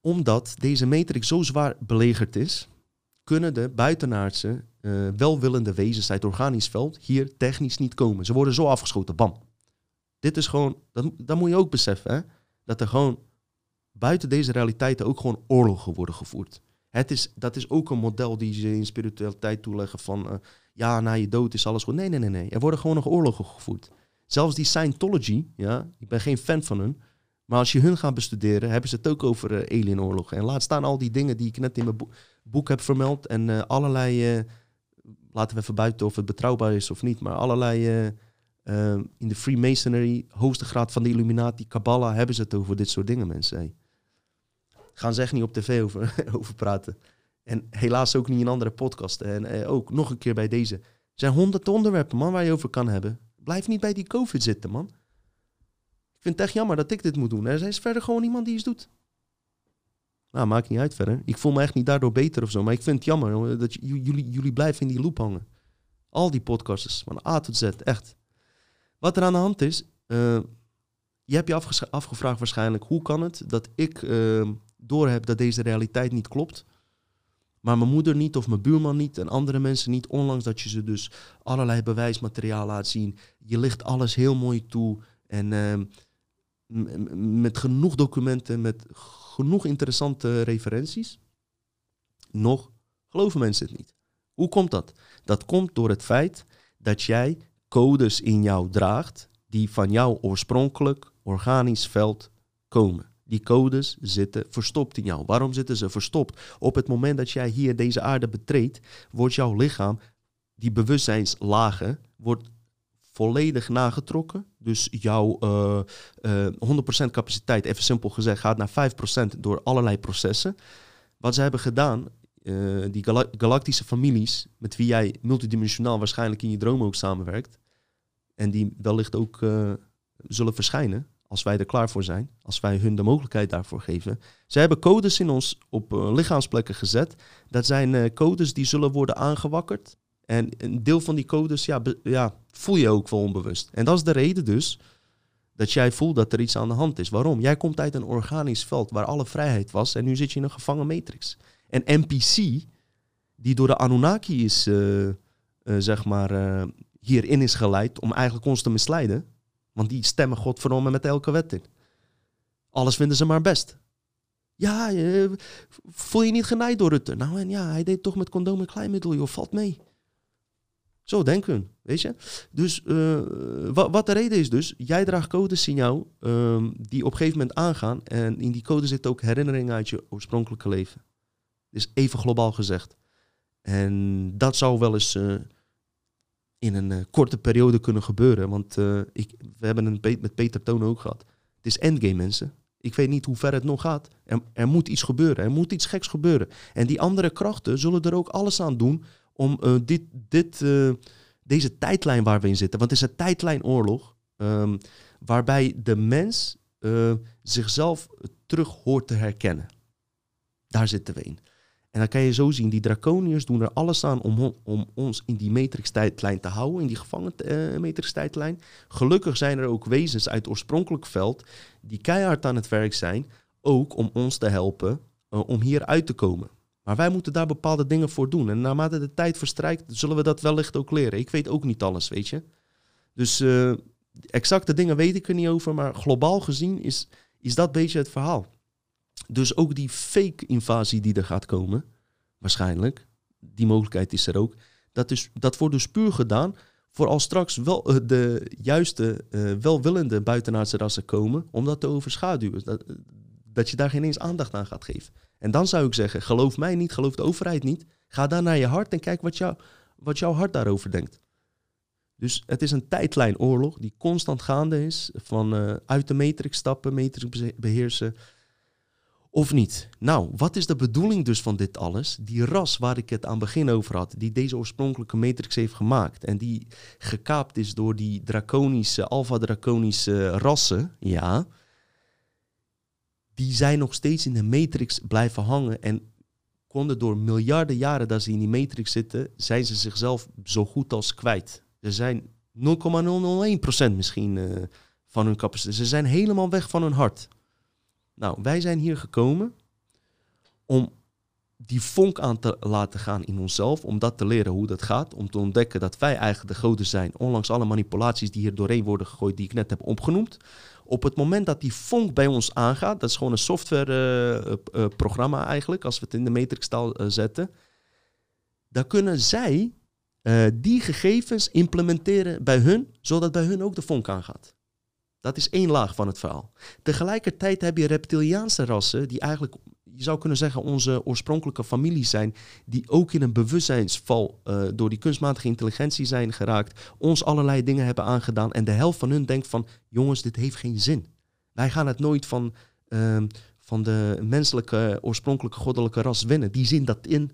omdat deze matrix zo zwaar belegerd is, kunnen de buitenaardse, uh, welwillende wezens uit organisch veld hier technisch niet komen. Ze worden zo afgeschoten, bam. Dit is gewoon, dat, moet je ook beseffen, hè? dat er gewoon buiten deze realiteiten ook gewoon oorlogen worden gevoerd. Het is, dat is ook een model die ze in spiritualiteit toeleggen van, uh, ja, na je dood is alles goed. Nee, nee, nee, nee. Er worden gewoon nog oorlogen gevoerd. Zelfs die Scientology, ja, ik ben geen fan van hun, maar als je hun gaat bestuderen, hebben ze het ook over uh, alienoorlogen. En laat staan al die dingen die ik net in mijn boek heb vermeld. En uh, allerlei, uh, laten we even buiten of het betrouwbaar is of niet, maar allerlei in de Freemasonry, hoogste graad van de Illuminati, Kabbalah, hebben ze het over dit soort dingen, mensen. Gaan ze echt niet op tv over, over praten. En helaas ook niet in andere podcasts. En ook nog een keer bij deze. Er zijn honderd onderwerpen, man, waar je over kan hebben. Blijf niet bij die COVID zitten, man. Ik vind het echt jammer dat ik dit moet doen. Er is verder gewoon iemand die iets doet. Nou, maakt niet uit verder. Ik voel me echt niet daardoor beter of zo. Maar ik vind het jammer dat jullie, jullie blijven in die loop hangen. Al die podcasters, van A tot Z, echt. Wat er aan de hand is, uh, je hebt je afgevraagd waarschijnlijk, hoe kan het dat ik uh, doorheb dat deze realiteit niet klopt? Maar mijn moeder niet of mijn buurman niet en andere mensen niet. Ondanks dat je ze dus allerlei bewijsmateriaal laat zien. Je ligt alles heel mooi toe. En ehm, met genoeg documenten, met genoeg interessante referenties. Nog geloven mensen het niet. Hoe komt dat? Dat komt door het feit dat jij codes in jou draagt die van jouw oorspronkelijk organisch veld komen. Die codes zitten verstopt in jou. Waarom zitten ze verstopt? Op het moment dat jij hier deze aarde betreedt, wordt jouw lichaam, die bewustzijnslagen, wordt volledig nagetrokken. Dus jouw uh, uh, 100% capaciteit, even simpel gezegd, gaat naar 5% door allerlei processen. Wat ze hebben gedaan, uh, die galactische families, met wie jij multidimensionaal waarschijnlijk in je droom ook samenwerkt, en die wellicht ook uh, zullen verschijnen, als wij er klaar voor zijn, als wij hun de mogelijkheid daarvoor geven. Ze hebben codes in ons op uh, lichaamsplekken gezet. Dat zijn codes die zullen worden aangewakkerd. En een deel van die codes ja, ja, voel je ook wel onbewust. En dat is de reden dus dat jij voelt dat er iets aan de hand is. Waarom? Jij komt uit een organisch veld waar alle vrijheid was en nu zit je in een gevangen matrix. En NPC, die door de Anunnaki is, uh, zeg maar, hierin is geleid om eigenlijk ons te misleiden, want die stemmen godverdomme met elke wet in. Alles vinden ze maar best. Ja, voel je niet genaaid door Rutte? Nou en ja, hij deed toch met condoom en kleinmiddel, joh, valt mee. Zo denken we, weet je. Dus uh, wat, de reden is dus, jij draagt codes in jou um, die op een gegeven moment aangaan. En in die code zitten ook herinneringen uit je oorspronkelijke leven. Dus even globaal gezegd. En dat zou wel eens uh, in een uh, korte periode kunnen gebeuren. Want ik, we hebben een met Peter Toon ook gehad. Het is endgame, mensen. Ik weet niet hoe ver het nog gaat. Er, er, moet iets gebeuren. Er moet iets geks gebeuren. En die andere krachten zullen er ook alles aan doen om uh, dit, dit, deze tijdlijn waar we in zitten. Want het is een tijdlijnoorlog. Um, waarbij de mens zichzelf terug hoort te herkennen. Daar zitten we in. En dan kan je zo zien, die draconiërs doen er alles aan om, om ons in die matrix-tijdlijn te houden, in die gevangen matrix-tijdlijn. Gelukkig zijn er ook wezens uit het oorspronkelijk veld die keihard aan het werk zijn, ook om ons te helpen om hier uit te komen. Maar wij moeten daar bepaalde dingen voor doen. En naarmate de tijd verstrijkt, zullen we dat wellicht ook leren. Ik weet ook niet alles, weet je. Dus uh, exacte dingen weet ik er niet over, maar globaal gezien is, is dat beetje het verhaal. Dus ook die fake invasie die er gaat komen, waarschijnlijk, die mogelijkheid is er ook. Dat, is, dat wordt dus puur gedaan voor als straks wel uh, de juiste, uh, welwillende buitenaardse rassen komen, om dat te overschaduwen. Dat, dat je daar geen eens aandacht aan gaat geven. En dan zou ik zeggen, geloof mij niet, geloof de overheid niet. Ga daar naar je hart en kijk wat, jou, wat jouw hart daarover denkt. Dus het is een tijdlijnoorlog die constant gaande is. Van uh, uit de matrix stappen, matrix beheersen, of niet? Nou, wat is de bedoeling dus van dit alles? Die ras waar ik het aan het begin over had, die deze oorspronkelijke matrix heeft gemaakt en die gekaapt is door die draconische, alpha-draconische rassen, ja, die zijn nog steeds in de matrix blijven hangen en konden door miljarden jaren dat ze in die matrix zitten, zijn ze zichzelf zo goed als kwijt. Ze zijn 0,001% misschien uh, van hun capaciteit. Ze zijn helemaal weg van hun hart. Nou, wij zijn hier gekomen om die vonk aan te laten gaan in onszelf, om dat te leren hoe dat gaat, om te ontdekken dat wij eigenlijk de goden zijn, ondanks alle manipulaties die hier doorheen worden gegooid, die ik net heb opgenoemd. Op het moment dat die vonk bij ons aangaat, dat is gewoon een softwareprogramma uh, uh, eigenlijk, als we het in de matrixtaal zetten, dan kunnen zij die gegevens implementeren bij hun, zodat bij hun ook de vonk aangaat. Dat is één laag van het verhaal. Tegelijkertijd heb je reptiliaanse rassen, die eigenlijk, je zou kunnen zeggen, onze oorspronkelijke familie zijn, die ook in een bewustzijnsval uh, door die kunstmatige intelligentie zijn geraakt, ons allerlei dingen hebben aangedaan. En de helft van hun denkt van, jongens, dit heeft geen zin. Wij gaan het nooit van, uh, van de menselijke, oorspronkelijke goddelijke ras winnen. Die zien dat in.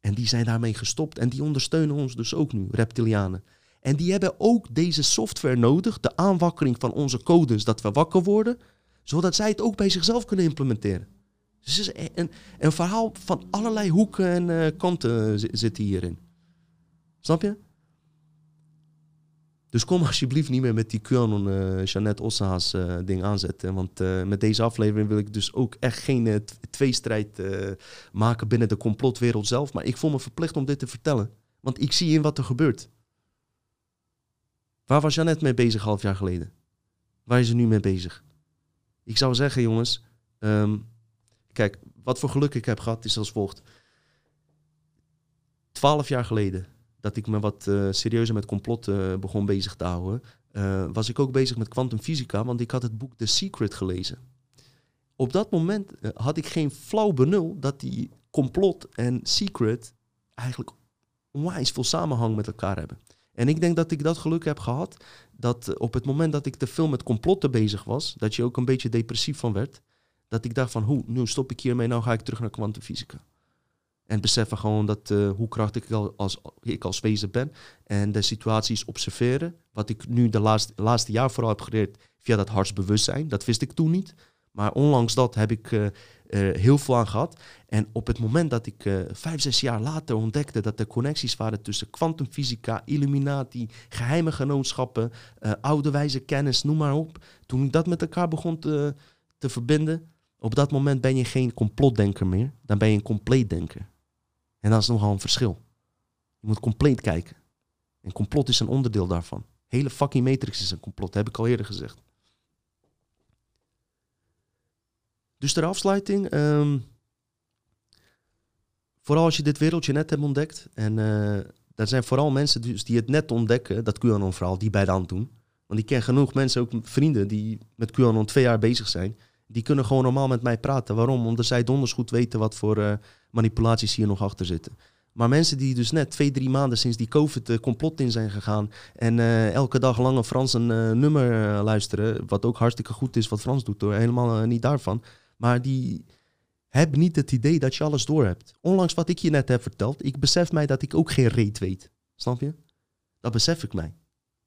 En die zijn daarmee gestopt. En die ondersteunen ons dus ook nu, reptilianen. En die hebben ook deze software nodig, de aanwakkering van onze codes, dat we wakker worden, zodat zij het ook bij zichzelf kunnen implementeren. Dus het is een, verhaal van allerlei hoeken en uh, kanten zitten hierin. Snap je? Dus kom alsjeblieft niet meer met die QAnon uh, Jeannette Ossa's uh, ding aanzetten. Want uh, met deze aflevering wil ik dus ook echt geen tweestrijd maken binnen de complotwereld zelf. Maar ik voel me verplicht om dit te vertellen. Want ik zie in wat er gebeurt. Waar was Jeannette mee bezig half jaar geleden? Waar is ze nu mee bezig? Ik zou zeggen, jongens. Um, kijk, wat voor geluk ik heb gehad is als volgt. Twaalf jaar geleden dat ik me wat uh, serieuzer met complot uh, begon bezig te houden, uh, was ik ook bezig met kwantumfysica, want ik had het boek The Secret gelezen. Op dat moment had ik geen flauw benul dat die complot en secret eigenlijk onwijs veel samenhang met elkaar hebben. En ik denk dat ik dat geluk heb gehad, dat op het moment dat ik te veel met complotten bezig was, dat je ook een beetje depressief van werd, dat ik dacht van, hoe, nu stop ik hiermee, nou ga ik terug naar kwantumfysica. En beseffen gewoon dat, uh, hoe krachtig ik als, ik als wezen ben. En de situaties observeren. Wat ik nu de laatste, laatste jaar vooral heb geleerd via dat hartsbewustzijn. Dat wist ik toen niet. Maar onlangs dat heb ik uh, uh, heel veel aan gehad. En op het moment dat ik vijf, zes jaar later ontdekte dat er connecties waren tussen kwantumfysica, illuminati, geheime genootschappen, oude wijze kennis, noem maar op. Toen ik dat met elkaar begon te, te verbinden, op dat moment ben je geen complotdenker meer. Dan ben je een compleetdenker. En dat is nogal een verschil. Je moet compleet kijken. En complot is een onderdeel daarvan. Hele fucking matrix is een complot, heb ik al eerder gezegd. Dus ter afsluiting. Um, vooral als je dit wereldje net hebt ontdekt. En uh, er zijn vooral mensen dus die het net ontdekken, dat QAnon-verhaal, die bij de hand doen. Want ik ken genoeg mensen, ook vrienden, die met QAnon twee jaar bezig zijn. Die kunnen gewoon normaal met mij praten. Waarom? Omdat zij donders goed weten wat voor uh, manipulaties hier nog achter zitten. Maar mensen die dus net twee, drie maanden sinds die COVID uh, complot in zijn gegaan. en uh, elke dag lang Frans een nummer luisteren. wat ook hartstikke goed is wat Frans doet hoor, helemaal niet daarvan. Maar die hebben niet het idee dat je alles door hebt. Onlangs wat ik je net heb verteld, ik besef mij dat ik ook geen reet weet. Snap je? Dat besef ik mij.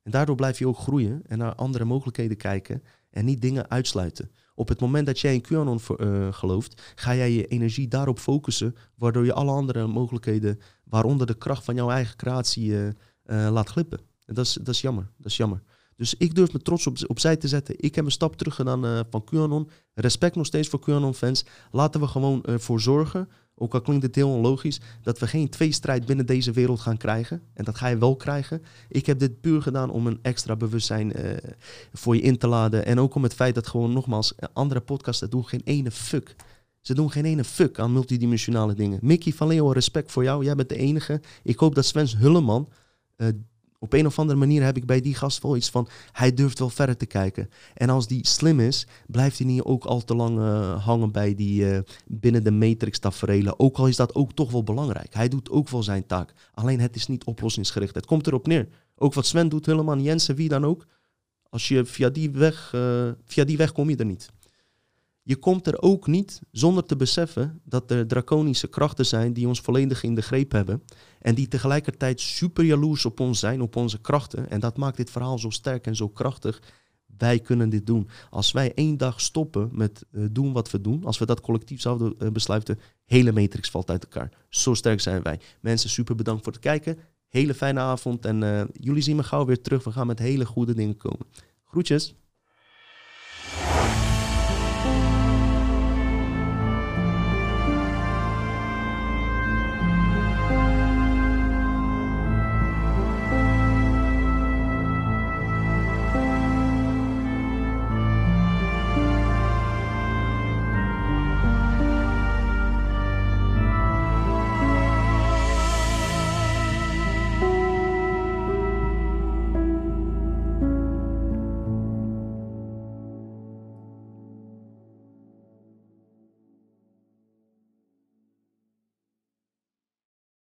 En daardoor blijf je ook groeien en naar andere mogelijkheden kijken en niet dingen uitsluiten. Op het moment dat jij in QAnon uh, gelooft, ga jij je energie daarop focussen, waardoor je alle andere mogelijkheden, waaronder de kracht van jouw eigen creatie, uh, uh, laat glippen. En dat is, dat is jammer. Dat is jammer. Dus ik durf me trots op, opzij te zetten. Ik heb een stap terug gedaan van QAnon. Respect nog steeds voor QAnon-fans. Laten we gewoon ervoor zorgen ook al klinkt het heel onlogisch, dat we geen tweestrijd binnen deze wereld gaan krijgen. En dat ga je wel krijgen. Ik heb dit puur gedaan om een extra bewustzijn uh, voor je in te laden. En ook om het feit dat gewoon nogmaals, andere podcasts doen geen ene fuck. Ze doen geen ene fuck aan multidimensionale dingen. Mickey van Leeuwen, respect voor jou. Jij bent de enige. Ik hoop dat Sven Hulleman op een of andere manier heb ik bij die gast wel iets van, hij durft wel verder te kijken. En als die slim is, blijft hij niet ook al te lang uh, hangen bij die uh, binnen de matrix taferelen. Ook al is dat ook toch wel belangrijk. Hij doet ook wel zijn taak. Alleen het is niet oplossingsgericht. Het komt erop neer. Ook wat Sven doet, helemaal Jensen, wie dan ook. Als je via die weg, uh, via die weg kom je er niet. Je komt er ook niet zonder te beseffen dat er draconische krachten zijn die ons volledig in de greep hebben. En die tegelijkertijd super jaloers op ons zijn, op onze krachten. En dat maakt dit verhaal zo sterk en zo krachtig. Wij kunnen dit doen. Als wij één dag stoppen met uh, doen wat we doen, als we dat collectief zouden uh, besluiten, hele matrix valt uit elkaar. Zo sterk zijn wij. Mensen, super bedankt voor het kijken. Hele fijne avond en uh, jullie zien me gauw weer terug. We gaan met hele goede dingen komen. Groetjes.